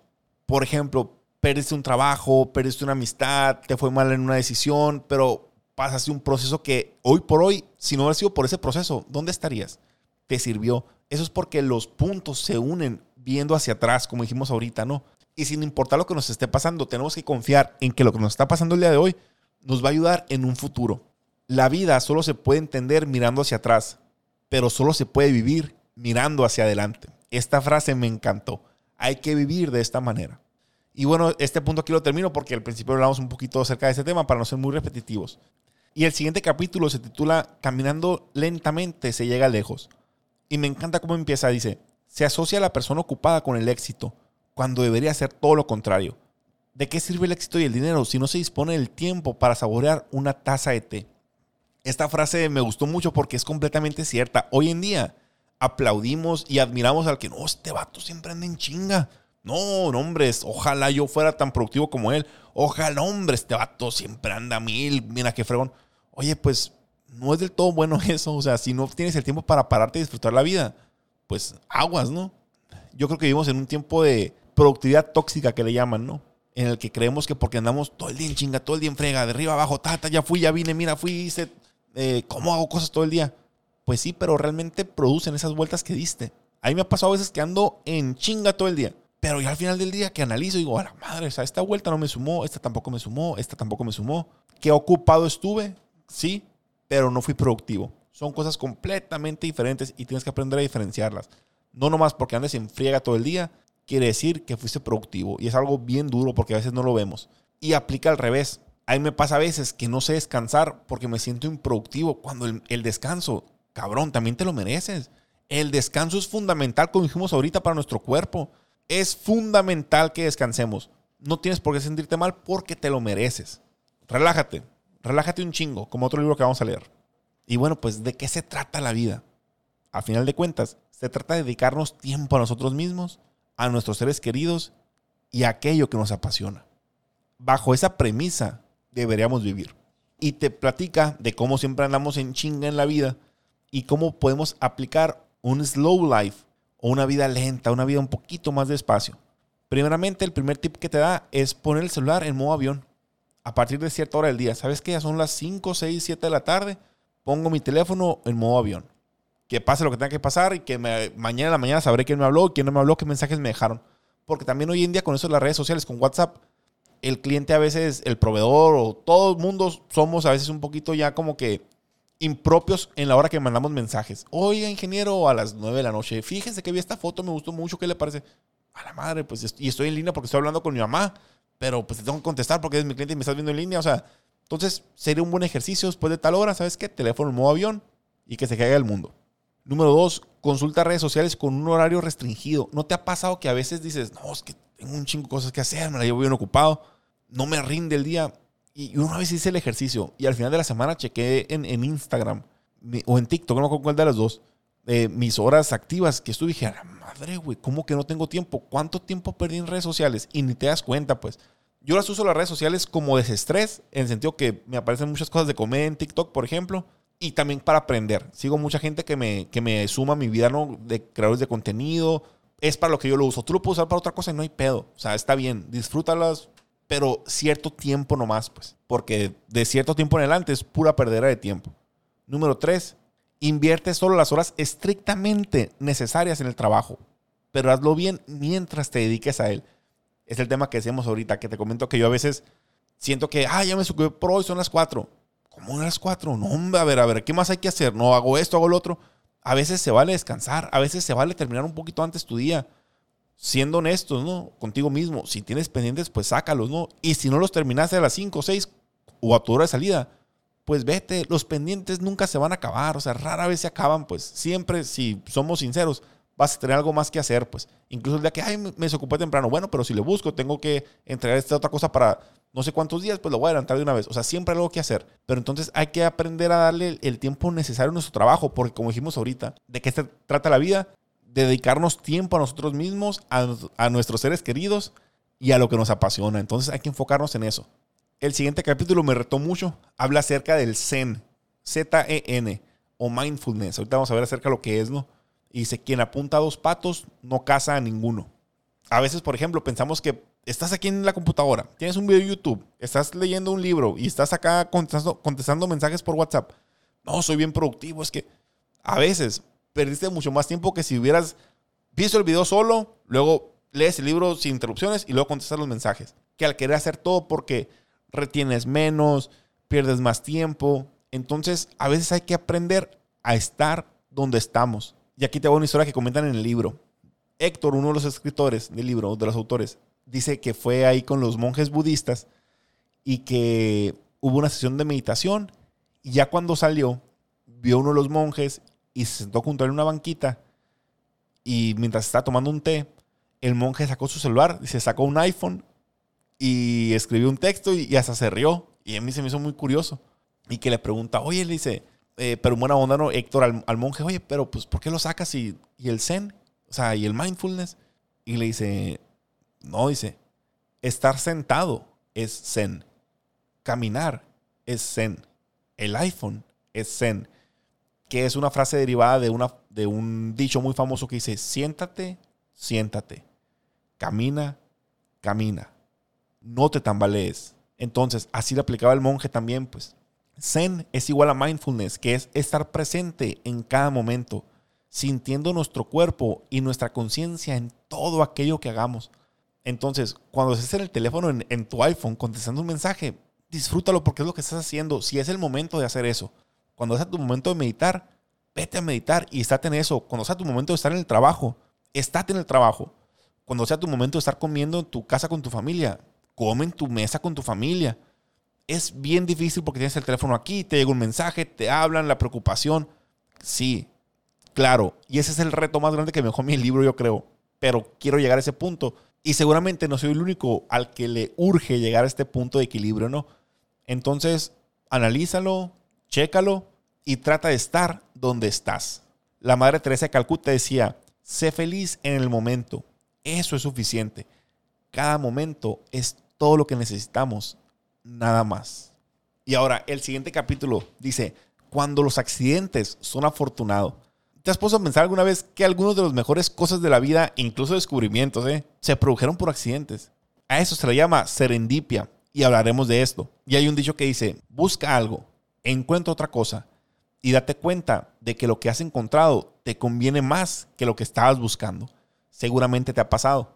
Por ejemplo, perdiste un trabajo, perdiste una amistad, te fue mal en una decisión, pero pasaste un proceso que hoy por hoy, si no hubiera sido por ese proceso, ¿dónde estarías? Te sirvió. Eso es porque los puntos se unen viendo hacia atrás, como dijimos ahorita, ¿no? Y sin importar lo que nos esté pasando, tenemos que confiar en que lo que nos está pasando el día de hoy nos va a ayudar en un futuro. La vida solo se puede entender mirando hacia atrás, pero solo se puede vivir mirando hacia adelante. Esta frase me encantó. Hay que vivir de esta manera. Y bueno, este punto aquí lo termino porque al principio hablamos un poquito acerca de este tema para no ser muy repetitivos. Y el siguiente capítulo se titula Caminando lentamente se llega lejos. Y me encanta cómo empieza. Dice, se asocia a la persona ocupada con el éxito, cuando debería ser todo lo contrario. ¿De qué sirve el éxito y el dinero si no se dispone del tiempo para saborear una taza de té? Esta frase me gustó mucho porque es completamente cierta. Hoy en día aplaudimos y admiramos al que no, este vato siempre anda en chinga. No, no, hombres, ojalá yo fuera tan productivo como él. Ojalá, hombre, este vato siempre anda a mil. Mira qué fregón. Oye, pues no es del todo bueno eso. O sea, si no tienes el tiempo para pararte y disfrutar la vida, pues aguas, ¿no? Yo creo que vivimos en un tiempo de productividad tóxica que le llaman, ¿no? En el que creemos que porque andamos todo el día en chinga, todo el día en frega, de arriba abajo, tata, ya fui, ya vine, mira, fui, hice, eh, ¿cómo hago cosas todo el día? Pues sí, pero realmente producen esas vueltas que diste. A mí me ha pasado a veces que ando en chinga todo el día. Pero ya al final del día que analizo digo, a la madre, o sea, esta vuelta no me sumó, esta tampoco me sumó, esta tampoco me sumó. ¿Qué ocupado estuve? Sí, pero no fui productivo. Son cosas completamente diferentes y tienes que aprender a diferenciarlas. No nomás porque andes en friega todo el día, quiere decir que fuiste productivo. Y es algo bien duro porque a veces no lo vemos. Y aplica al revés. A mí me pasa a veces que no sé descansar porque me siento improductivo cuando el, descanso, cabrón, también te lo mereces. El descanso es fundamental, como dijimos ahorita, para nuestro cuerpo. Es fundamental que descansemos. No tienes por qué sentirte mal porque te lo mereces. Relájate, relájate un chingo, como otro libro que vamos a leer. Y bueno, pues ¿de qué se trata la vida? A final de cuentas, se trata de dedicarnos tiempo a nosotros mismos, a nuestros seres queridos y a aquello que nos apasiona. Bajo esa premisa deberíamos vivir. Y te platica de cómo siempre andamos en chinga en la vida y cómo podemos aplicar un slow life o una vida lenta, una vida un poquito más despacio. Primeramente, el primer tip que te da es poner el celular en modo avión a partir de cierta hora del día. ¿Sabes que ya son las 5, 6, 7 de la tarde? Pongo mi teléfono en modo avión. Que pase lo que tenga que pasar y que mañana en la mañana sabré quién me habló, quién no me habló, qué mensajes me dejaron. Porque también hoy en día con eso de las redes sociales, con WhatsApp, el cliente a veces, el proveedor o todo el mundo somos a veces un poquito ya como que impropios en la hora que mandamos mensajes. Oiga, ingeniero, a las 9 de la noche, fíjense que vi esta foto, me gustó mucho, ¿qué le parece? A la madre, pues, y estoy en línea porque estoy hablando con mi mamá, pero pues te tengo que contestar porque es mi cliente y me estás viendo en línea, o sea, entonces sería un buen ejercicio después de tal hora, ¿sabes qué? Teléfono en modo avión y que se caiga el mundo. Número dos, consulta redes sociales con un horario restringido. ¿No te ha pasado que a veces dices, no, es que tengo un chingo de cosas que hacer, me la llevo bien ocupado, no me rinde el día? Y una vez hice el ejercicio y al final de la semana chequé en, Instagram o en TikTok, no me acuerdo cuál de las dos, eh, mis horas activas que estuve y dije, a la madre, güey, ¿cómo que no tengo tiempo? ¿Cuánto tiempo perdí en redes sociales? Y ni te das cuenta, pues. Yo las uso las redes sociales como desestrés, en el sentido que me aparecen muchas cosas de comer en TikTok, por ejemplo, y también para aprender. Sigo mucha gente que me, que me suma mi vida ¿no? de creadores de contenido. Es para lo que yo lo uso. Tú lo puedes usar para otra cosa y no hay pedo. O sea, está bien. Disfrútalas, pero cierto tiempo nomás, pues. Porque de cierto tiempo en adelante es pura perdera de tiempo. Número tres, invierte solo las horas estrictamente necesarias en el trabajo, pero hazlo bien mientras te dediques a él. Es el tema que decíamos ahorita, que te comento que yo a veces siento que, ah, ya me subí pro hoy son las cuatro. ¿Cómo las cuatro? No, hombre, a ver, a ver, ¿qué más hay que hacer? No hago esto, hago lo otro. A veces se vale descansar, a veces se vale terminar un poquito antes tu día siendo honestos, ¿no? Contigo mismo. Si tienes pendientes, pues sácalos, ¿no? Y si no los terminaste a las 5 o 6 o a tu hora de salida, pues vete. Los pendientes nunca se van a acabar. O sea, rara vez se acaban, pues siempre, si somos sinceros, vas a tener algo más que hacer, pues. Incluso el día que, ay, me desocupé temprano. Bueno, pero si le busco, tengo que entregar esta otra cosa para no sé cuántos días, pues lo voy a adelantar de una vez. O sea, siempre hay algo que hacer. Pero entonces hay que aprender a darle el tiempo necesario a nuestro trabajo, porque como dijimos ahorita, ¿de qué se trata la vida? dedicarnos tiempo a nosotros mismos, a, nuestros seres queridos y a lo que nos apasiona. Entonces hay que enfocarnos en eso. El siguiente capítulo me retó mucho. Habla acerca del Zen, Z-E-N, o mindfulness. Ahorita vamos a ver acerca de lo que es, ¿no? Y dice, quien apunta a dos patos no caza a ninguno. A veces, por ejemplo, pensamos que estás aquí en la computadora, tienes un video de YouTube, estás leyendo un libro y estás acá contestando, mensajes por WhatsApp. No, soy bien productivo. Es que a veces perdiste mucho más tiempo que si hubieras visto el video solo, luego lees el libro sin interrupciones y luego contestas los mensajes. Que al querer hacer todo porque retienes menos, pierdes más tiempo. Entonces, a veces hay que aprender a estar donde estamos. Y aquí te voy una historia que comentan en el libro. Héctor, uno de los escritores del libro, de los autores, dice que fue ahí con los monjes budistas y que hubo una sesión de meditación y ya cuando salió, vio uno de los monjes y se sentó junto a él en una banquita y mientras estaba tomando un té, el monje sacó su celular y se sacó un iPhone y escribió un texto y, hasta se rió. Y a mí se me hizo muy curioso. Y que le pregunta, oye, le dice, eh, pero buena onda, ¿no? Héctor al, monje, oye, pero pues, ¿por qué lo sacas? Y, y el zen, o sea, y el mindfulness. Y le dice, no, dice, estar sentado es zen. Caminar es zen. El iPhone es zen que es una frase derivada de, una, de un dicho muy famoso que dice, siéntate, siéntate, camina, camina, no te tambalees. Entonces, así le aplicaba el monje también, pues. Zen es igual a mindfulness, que es estar presente en cada momento, sintiendo nuestro cuerpo y nuestra conciencia en todo aquello que hagamos. Entonces, cuando estés en el teléfono, en, tu iPhone, contestando un mensaje, disfrútalo porque es lo que estás haciendo. Si es el momento de hacer eso. Cuando sea tu momento de meditar, vete a meditar y estate en eso. Cuando sea tu momento de estar en el trabajo, estate en el trabajo. Cuando sea tu momento de estar comiendo en tu casa con tu familia, come en tu mesa con tu familia. Es bien difícil porque tienes el teléfono aquí, te llega un mensaje, te hablan, la preocupación. Sí, Claro, y ese es el reto más grande que me dejó mi libro, yo creo. Pero quiero llegar a ese punto. Y seguramente no soy el único al que le urge llegar a este punto de equilibrio, ¿no? Entonces, analízalo, chécalo y trata de estar donde estás. La Madre Teresa de Calcuta decía, sé feliz en el momento. Eso es suficiente. Cada momento es todo lo que necesitamos, nada más. Y ahora, el siguiente capítulo dice, cuando los accidentes son afortunados. ¿Te has puesto a pensar alguna vez que algunas de las mejores cosas de la vida, incluso descubrimientos, eh, se produjeron por accidentes? A eso se le llama serendipia y hablaremos de esto. Y hay un dicho que dice, busca algo, encuentra otra cosa y date cuenta de que lo que has encontrado te conviene más que lo que estabas buscando. Seguramente te ha pasado.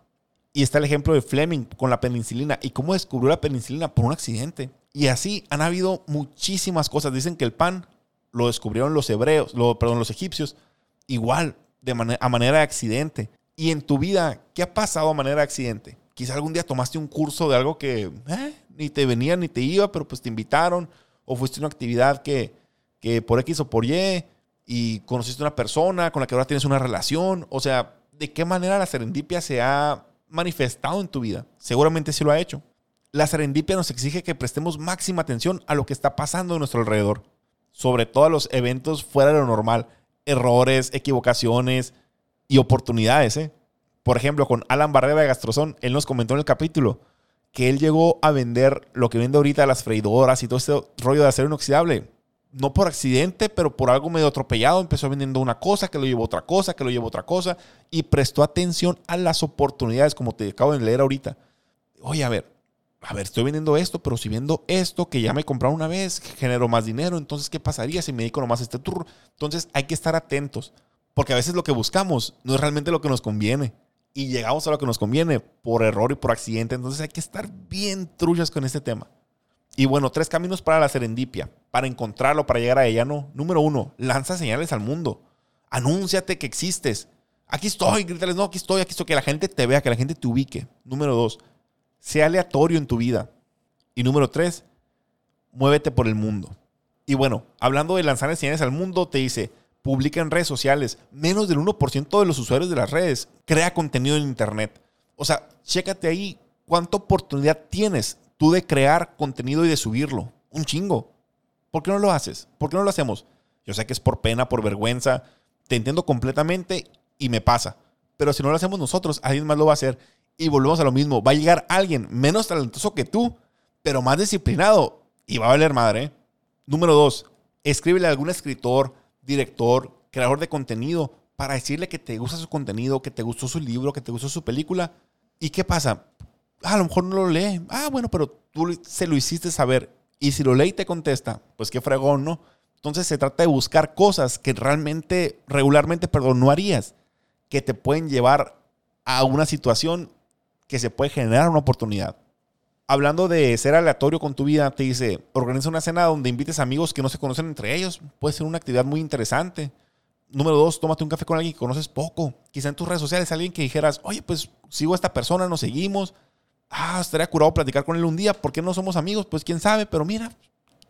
Y está el ejemplo de Fleming con la penicilina y cómo descubrió la penicilina por un accidente. Y así han habido muchísimas cosas. Dicen que el pan lo descubrieron los hebreos, lo, perdón, los egipcios, igual, de a manera de accidente. Y en tu vida, ¿qué ha pasado a manera de accidente? Quizá algún día tomaste un curso de algo que eh, ni te venía ni te iba, pero pues te invitaron. O fuiste a una actividad que, que por X o por Y y conociste a una persona con la que ahora tienes una relación. O sea, ¿de qué manera la serendipia se ha manifestado en tu vida? Seguramente sí lo ha hecho. La serendipia nos exige que prestemos máxima atención a lo que está pasando a nuestro alrededor, sobre todo a los eventos fuera de lo normal, errores, equivocaciones y oportunidades. ¿eh? Por ejemplo, con Alan Barrera de Gastrozón, él nos comentó en el capítulo que él llegó a vender lo que vende ahorita las freidoras y todo este rollo de acero inoxidable no por accidente, pero por algo medio atropellado, empezó vendiendo una cosa, que lo llevó otra cosa, que lo llevó otra cosa, y prestó atención a las oportunidades, como te acabo de leer ahorita. Oye, a ver, a ver, estoy vendiendo esto, pero si vendo esto que ya me compraron una vez, genero más dinero, entonces, ¿qué pasaría si me dedico nomás a este tour? Entonces, hay que estar atentos, porque a veces lo que buscamos no es realmente lo que nos conviene. Y llegamos a lo que nos conviene por error y por accidente. Entonces hay que estar bien truchas con este tema. Y bueno, tres caminos para la serendipia, para encontrarlo, para llegar a ella, ¿no? Número uno, lanza señales al mundo. Anúnciate que existes. Aquí estoy, grítales, no, aquí estoy, aquí estoy, que la gente te vea, que la gente te ubique. Número dos, sea aleatorio en tu vida. Y número tres, muévete por el mundo. Y bueno, hablando de lanzar señales al mundo, te dice, publica en redes sociales. Menos del 1% de los usuarios de las redes crea contenido en Internet. O sea, chécate ahí cuánta oportunidad tienes tú de crear contenido y de subirlo. Un chingo. ¿Por qué no lo haces? ¿Por qué no lo hacemos? Yo sé que es por pena, por vergüenza. Te entiendo completamente y me pasa. Pero si no lo hacemos nosotros, alguien más lo va a hacer. Y volvemos a lo mismo. Va a llegar alguien menos talentoso que tú, pero más disciplinado. Y va a valer madre. Número dos, escríbele a algún escritor, director, creador de contenido para decirle que te gusta su contenido, que te gustó su libro, que te gustó su película. ¿Y qué pasa? Ah, a lo mejor no lo lee. Ah, bueno, pero tú se lo hiciste saber. Y si lo lee y te contesta, pues qué fregón, ¿no? Entonces se trata de buscar cosas que realmente, regularmente, perdón, no harías, que te pueden llevar a una situación que se puede generar una oportunidad. Hablando de ser aleatorio con tu vida, te dice, organiza una cena donde invites amigos que no se conocen entre ellos. Puede ser una actividad muy interesante. Número dos, tómate un café con alguien que conoces poco. Quizá en tus redes sociales alguien que dijeras, oye, pues sigo a esta persona, nos seguimos ah, estaría curado platicar con él un día, ¿por qué no somos amigos? Pues quién sabe, pero mira,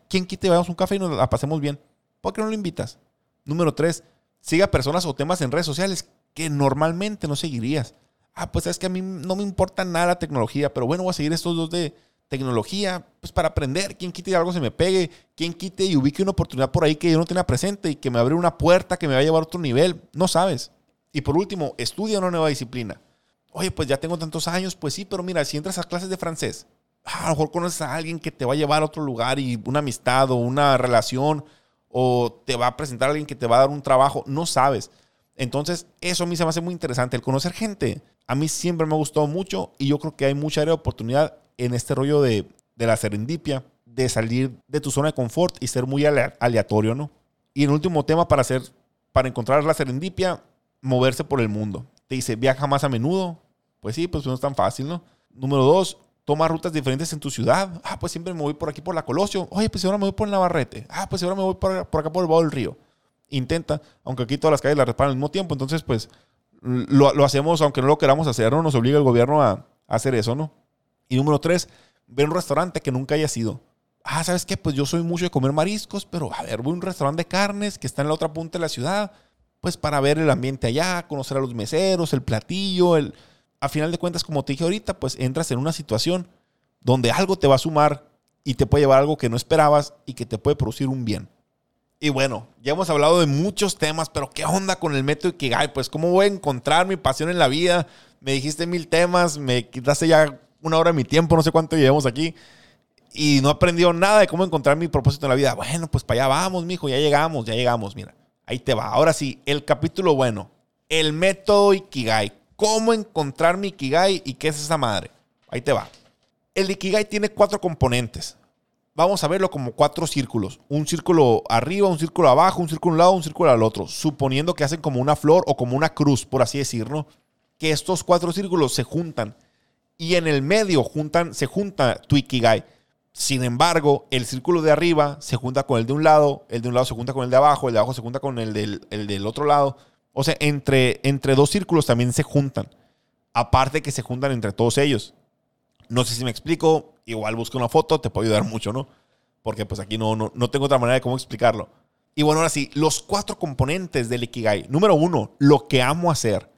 ¿quién quite, vayamos un café y nos la pasemos bien? ¿Por qué no lo invitas? Número tres, siga personas o temas en redes sociales que normalmente no seguirías. Ah, pues es que a mí no me importa nada la tecnología, pero bueno, voy a seguir estos dos de tecnología, pues para aprender, quién quite y algo se me pegue, quién quite y ubique una oportunidad por ahí que yo no tenía presente y que me abre una puerta que me va a llevar a otro nivel, no sabes. Y por último, estudia una nueva disciplina. Oye, pues ya tengo tantos años, pues sí, pero mira, si entras a clases de francés, a lo mejor conoces a alguien que te va a llevar a otro lugar y una amistad o una relación, o te va a presentar a alguien que te va a dar un trabajo, no sabes. Entonces, eso a mí se me hace muy interesante, el conocer gente. A mí siempre me ha gustado mucho y yo creo que hay mucha área de oportunidad en este rollo de, de la serendipia, de salir de tu zona de confort y ser muy aleatorio, ¿no? Y el último tema para hacer, para encontrar la serendipia, moverse por el mundo. Te dice, viaja más a menudo, pues sí, pues no es tan fácil, ¿no? Número dos, toma rutas diferentes en tu ciudad. Ah, pues siempre me voy por aquí por la Colosio. Oye, pues ahora me voy por Navarrete. Ah, pues ahora me voy por, acá por el Bajo del Río. Intenta, aunque aquí todas las calles las reparan al mismo tiempo, entonces pues lo, hacemos aunque no lo queramos hacer, ¿no? Nos obliga el gobierno a, hacer eso, ¿no? Y número tres, ve a un restaurante que nunca haya sido. Ah, ¿sabes qué? Pues yo soy mucho de comer mariscos, pero a ver, voy a un restaurante de carnes que está en la otra punta de la ciudad pues para ver el ambiente allá, conocer a los meseros, el platillo, el... A final de cuentas, como te dije ahorita, pues entras en una situación donde algo te va a sumar y te puede llevar algo que no esperabas y que te puede producir un bien. Y bueno, ya hemos hablado de muchos temas, pero ¿qué onda con el método Ikigai? Pues, ¿cómo voy a encontrar mi pasión en la vida? Me dijiste mil temas, me quitaste ya una hora de mi tiempo, no sé cuánto llevamos aquí. Y no he aprendido nada de cómo encontrar mi propósito en la vida. Bueno, pues para allá vamos, mijo, ya llegamos, ya llegamos, mira. Ahí te va. Ahora sí, el capítulo bueno. El método Ikigai. ¿Cómo encontrar mi Ikigai y qué es esa madre? Ahí te va. El Ikigai tiene cuatro componentes vamos a verlo como cuatro círculos. Un círculo arriba, un círculo abajo, un círculo a un lado, un círculo al otro. Suponiendo que hacen como una flor o como una cruz, por así decirlo. Que estos cuatro círculos se juntan. Y en el medio juntan, se junta tu Ikigai. Sin embargo, el círculo de arriba se junta con el de un lado, el de un lado se junta con el de abajo, el de abajo se junta con el del, el del otro lado. O sea, entre, entre dos círculos también se juntan. Aparte que se juntan entre todos ellos. No sé si me explico, igual busca una foto, te puede ayudar mucho, ¿no? Porque pues aquí no, no, tengo otra manera de cómo explicarlo. Y bueno, ahora sí, los cuatro componentes del Ikigai. Número uno, lo que amo hacer.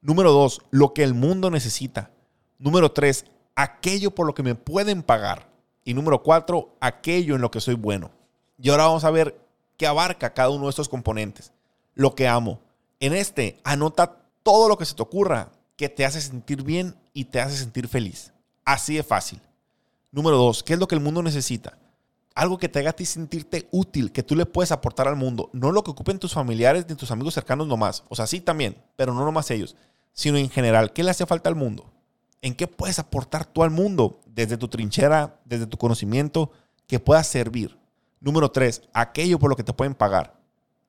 Número dos, lo que el mundo necesita. Número tres, aquello por lo que me pueden pagar. Y número cuatro, aquello en lo que soy bueno. Y ahora vamos a ver qué abarca cada uno de estos componentes. Lo que amo. En este, anota todo lo que se te ocurra que te hace sentir bien y te hace sentir feliz. Así de fácil. Número dos, ¿qué es lo que el mundo necesita? Algo que te haga ti sentirte útil, que tú le puedes aportar al mundo. No lo que ocupen tus familiares ni tus amigos cercanos nomás. O sea, sí también, pero no nomás ellos. Sino en general, ¿qué le hace falta al mundo? ¿En qué puedes aportar tú al mundo? Desde tu trinchera, desde tu conocimiento, que pueda servir. Número tres, aquello por lo que te pueden pagar.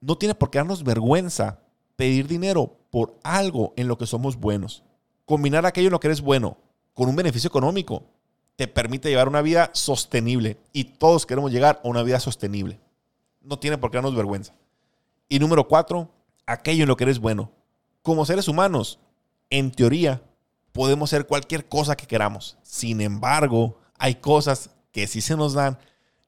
No tiene por qué darnos vergüenza pedir dinero por algo en lo que somos buenos. Combinar aquello en lo que eres bueno con un beneficio económico te permite llevar una vida sostenible. Y todos queremos llegar a una vida sostenible. No tiene por qué darnos vergüenza. Y número cuatro, aquello en lo que eres bueno. Como seres humanos, en teoría, podemos hacer cualquier cosa que queramos. Sin embargo, hay cosas que sí se nos dan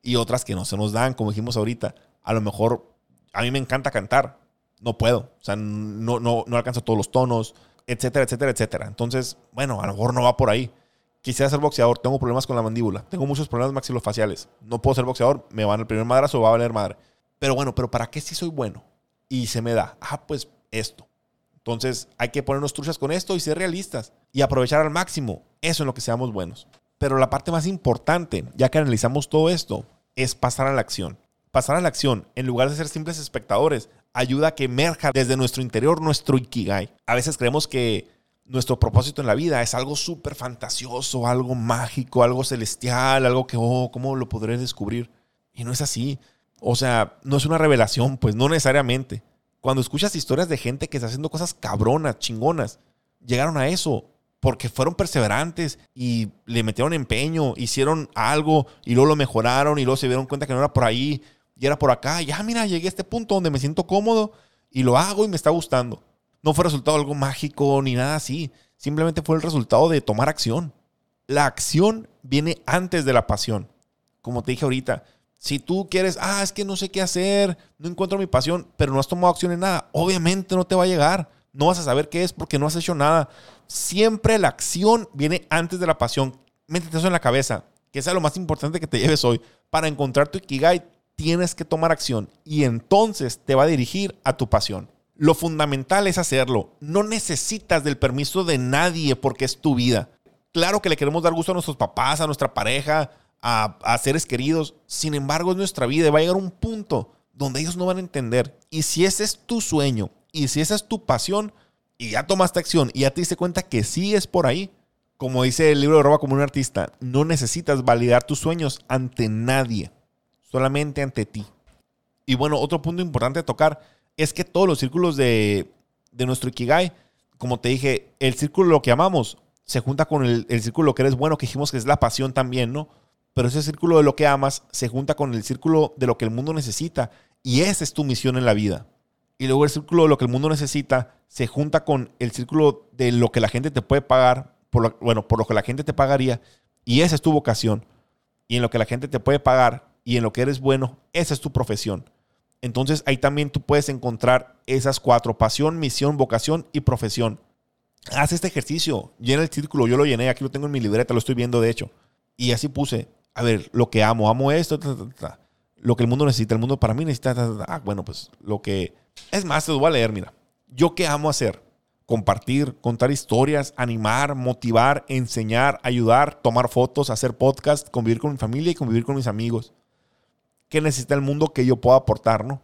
y otras que no se nos dan, como dijimos ahorita. A lo mejor a mí me encanta cantar, no puedo, o sea, no, no, no alcanzo todos los tonos, etcétera, etcétera, etcétera. Entonces, bueno, a lo mejor no va por ahí. Quisiera ser boxeador, tengo problemas con la mandíbula, tengo muchos problemas maxilofaciales. No puedo ser boxeador, me van el primer madrazo, va a valer madre. Pero bueno, pero ¿para qué si soy bueno? Y se me da, ah, pues esto. Entonces hay que ponernos truchas con esto y ser realistas y aprovechar al máximo eso en lo que seamos buenos. Pero la parte más importante, ya que analizamos todo esto, es pasar a la acción. Pasar a la acción, en lugar de ser simples espectadores, ayuda a que emerja desde nuestro interior nuestro ikigai. A veces creemos que nuestro propósito en la vida es algo súper fantasioso, algo mágico, algo celestial, algo que, oh, ¿cómo lo podré descubrir? Y no es así. O sea, no es una revelación, pues no necesariamente. Cuando escuchas historias de gente que está haciendo cosas cabronas, chingonas, llegaron a eso porque fueron perseverantes y le metieron empeño, hicieron algo y luego lo mejoraron y luego se dieron cuenta que no era por ahí y era por acá. Ya, mira, llegué a este punto donde me siento cómodo y lo hago y me está gustando. No fue resultado de algo mágico ni nada así. Simplemente fue el resultado de tomar acción. La acción viene antes de la pasión. Como te dije ahorita, si tú quieres, ah, es que no sé qué hacer, no encuentro mi pasión, pero no has tomado acción en nada, obviamente no te va a llegar. No vas a saber qué es porque no has hecho nada. Siempre la acción viene antes de la pasión. Métete eso en la cabeza, que sea lo más importante que te lleves hoy. Para encontrar tu Ikigai, tienes que tomar acción y entonces te va a dirigir a tu pasión. Lo fundamental es hacerlo. No necesitas del permiso de nadie porque es tu vida. Claro que le queremos dar gusto a nuestros papás, a nuestra pareja, a, seres queridos. Sin embargo, es nuestra vida y va a llegar un punto donde ellos no van a entender. Y si ese es tu sueño y si esa es tu pasión y ya tomaste acción y ya te diste cuenta que sí es por ahí, como dice el libro de Roba como un artista, no necesitas validar tus sueños ante nadie, solamente ante ti. Y bueno, otro punto importante a tocar es que todos los círculos de, nuestro Ikigai, como te dije, el círculo lo que amamos se junta con el, el círculo que eres bueno, que dijimos que es la pasión también, ¿no? Pero ese círculo de lo que amas se junta con el círculo de lo que el mundo necesita y esa es tu misión en la vida. Y luego el círculo de lo que el mundo necesita se junta con el círculo de lo que la gente te puede pagar, por lo, bueno, por lo que la gente te pagaría y esa es tu vocación. Y en lo que la gente te puede pagar y en lo que eres bueno, esa es tu profesión. Entonces ahí también tú puedes encontrar esas cuatro, pasión, misión, vocación y profesión. Haz este ejercicio, llena el círculo, yo lo llené, aquí lo tengo en mi libreta, lo estoy viendo de hecho. Y así puse, a ver, lo que amo, amo esto, lo que el mundo necesita, el mundo para mí necesita, ah, bueno, pues lo que... Es más, te lo voy a leer, mira. Yo qué amo hacer, compartir, contar historias, animar, motivar, enseñar, ayudar, tomar fotos, hacer podcast, convivir con mi familia y convivir con mis amigos. ¿Qué necesita el mundo que yo pueda aportar, no?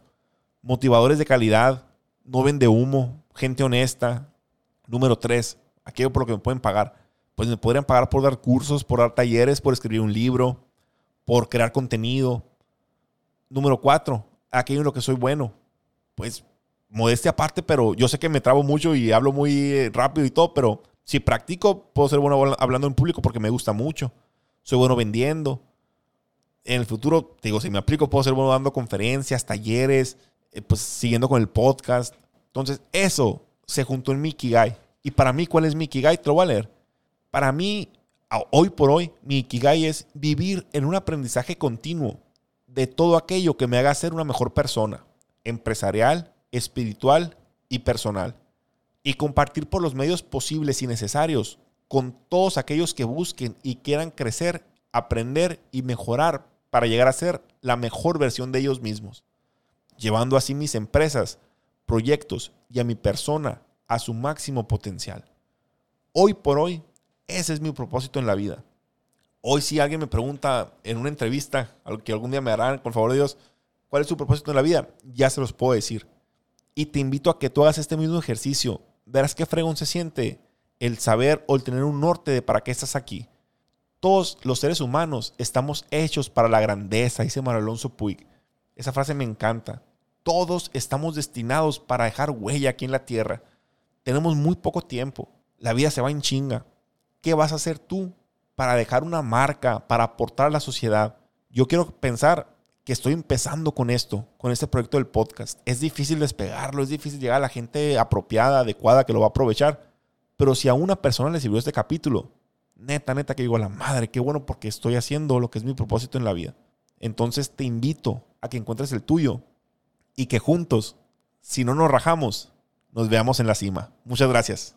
Motivadores de calidad, no vende humo, gente honesta. Número tres, aquello por lo que me pueden pagar. Pues me podrían pagar por dar cursos, por dar talleres, por escribir un libro, por crear contenido. Número cuatro, aquello en lo que soy bueno. Pues modestia aparte, pero yo sé que me trabo mucho y hablo muy eh, rápido y todo, pero si practico, puedo ser bueno hablando en público porque me gusta mucho. Soy bueno vendiendo en el futuro, digo, si me aplico, puedo ser bueno dando conferencias, talleres, eh, pues siguiendo con el podcast. Entonces, eso se juntó en mi Ikigai. Y para mí, ¿cuál es mi Ikigai? Te lo voy a leer. Para mí, hoy por hoy, mi Ikigai es vivir en un aprendizaje continuo de todo aquello que me haga ser una mejor persona, empresarial, espiritual y personal. Y compartir por los medios posibles y necesarios con todos aquellos que busquen y quieran crecer, aprender y mejorar para llegar a ser la mejor versión de ellos mismos, llevando así mis empresas, proyectos y a mi persona a su máximo potencial. Hoy por hoy, ese es mi propósito en la vida. Hoy si alguien me pregunta en una entrevista, que algún día me harán, por favor de Dios, ¿cuál es su propósito en la vida? Ya se los puedo decir. Y te invito a que tú hagas este mismo ejercicio. Verás qué fregón se siente el saber o el tener un norte de para qué estás aquí. Todos los seres humanos estamos hechos para la grandeza, dice Manuel Alonso Puig. Esa frase me encanta. Todos estamos destinados para dejar huella aquí en la tierra. Tenemos muy poco tiempo. La vida se va en chinga. ¿Qué vas a hacer tú para dejar una marca, para aportar a la sociedad? Yo quiero pensar que estoy empezando con esto, con este proyecto del podcast. Es difícil despegarlo, es difícil llegar a la gente apropiada, adecuada, que lo va a aprovechar. Pero si a una persona le sirvió este capítulo, neta, neta, que digo, la madre, qué bueno porque estoy haciendo lo que es mi propósito en la vida. Entonces te invito a que encuentres el tuyo y que juntos, si no nos rajamos, nos veamos en la cima. Muchas gracias.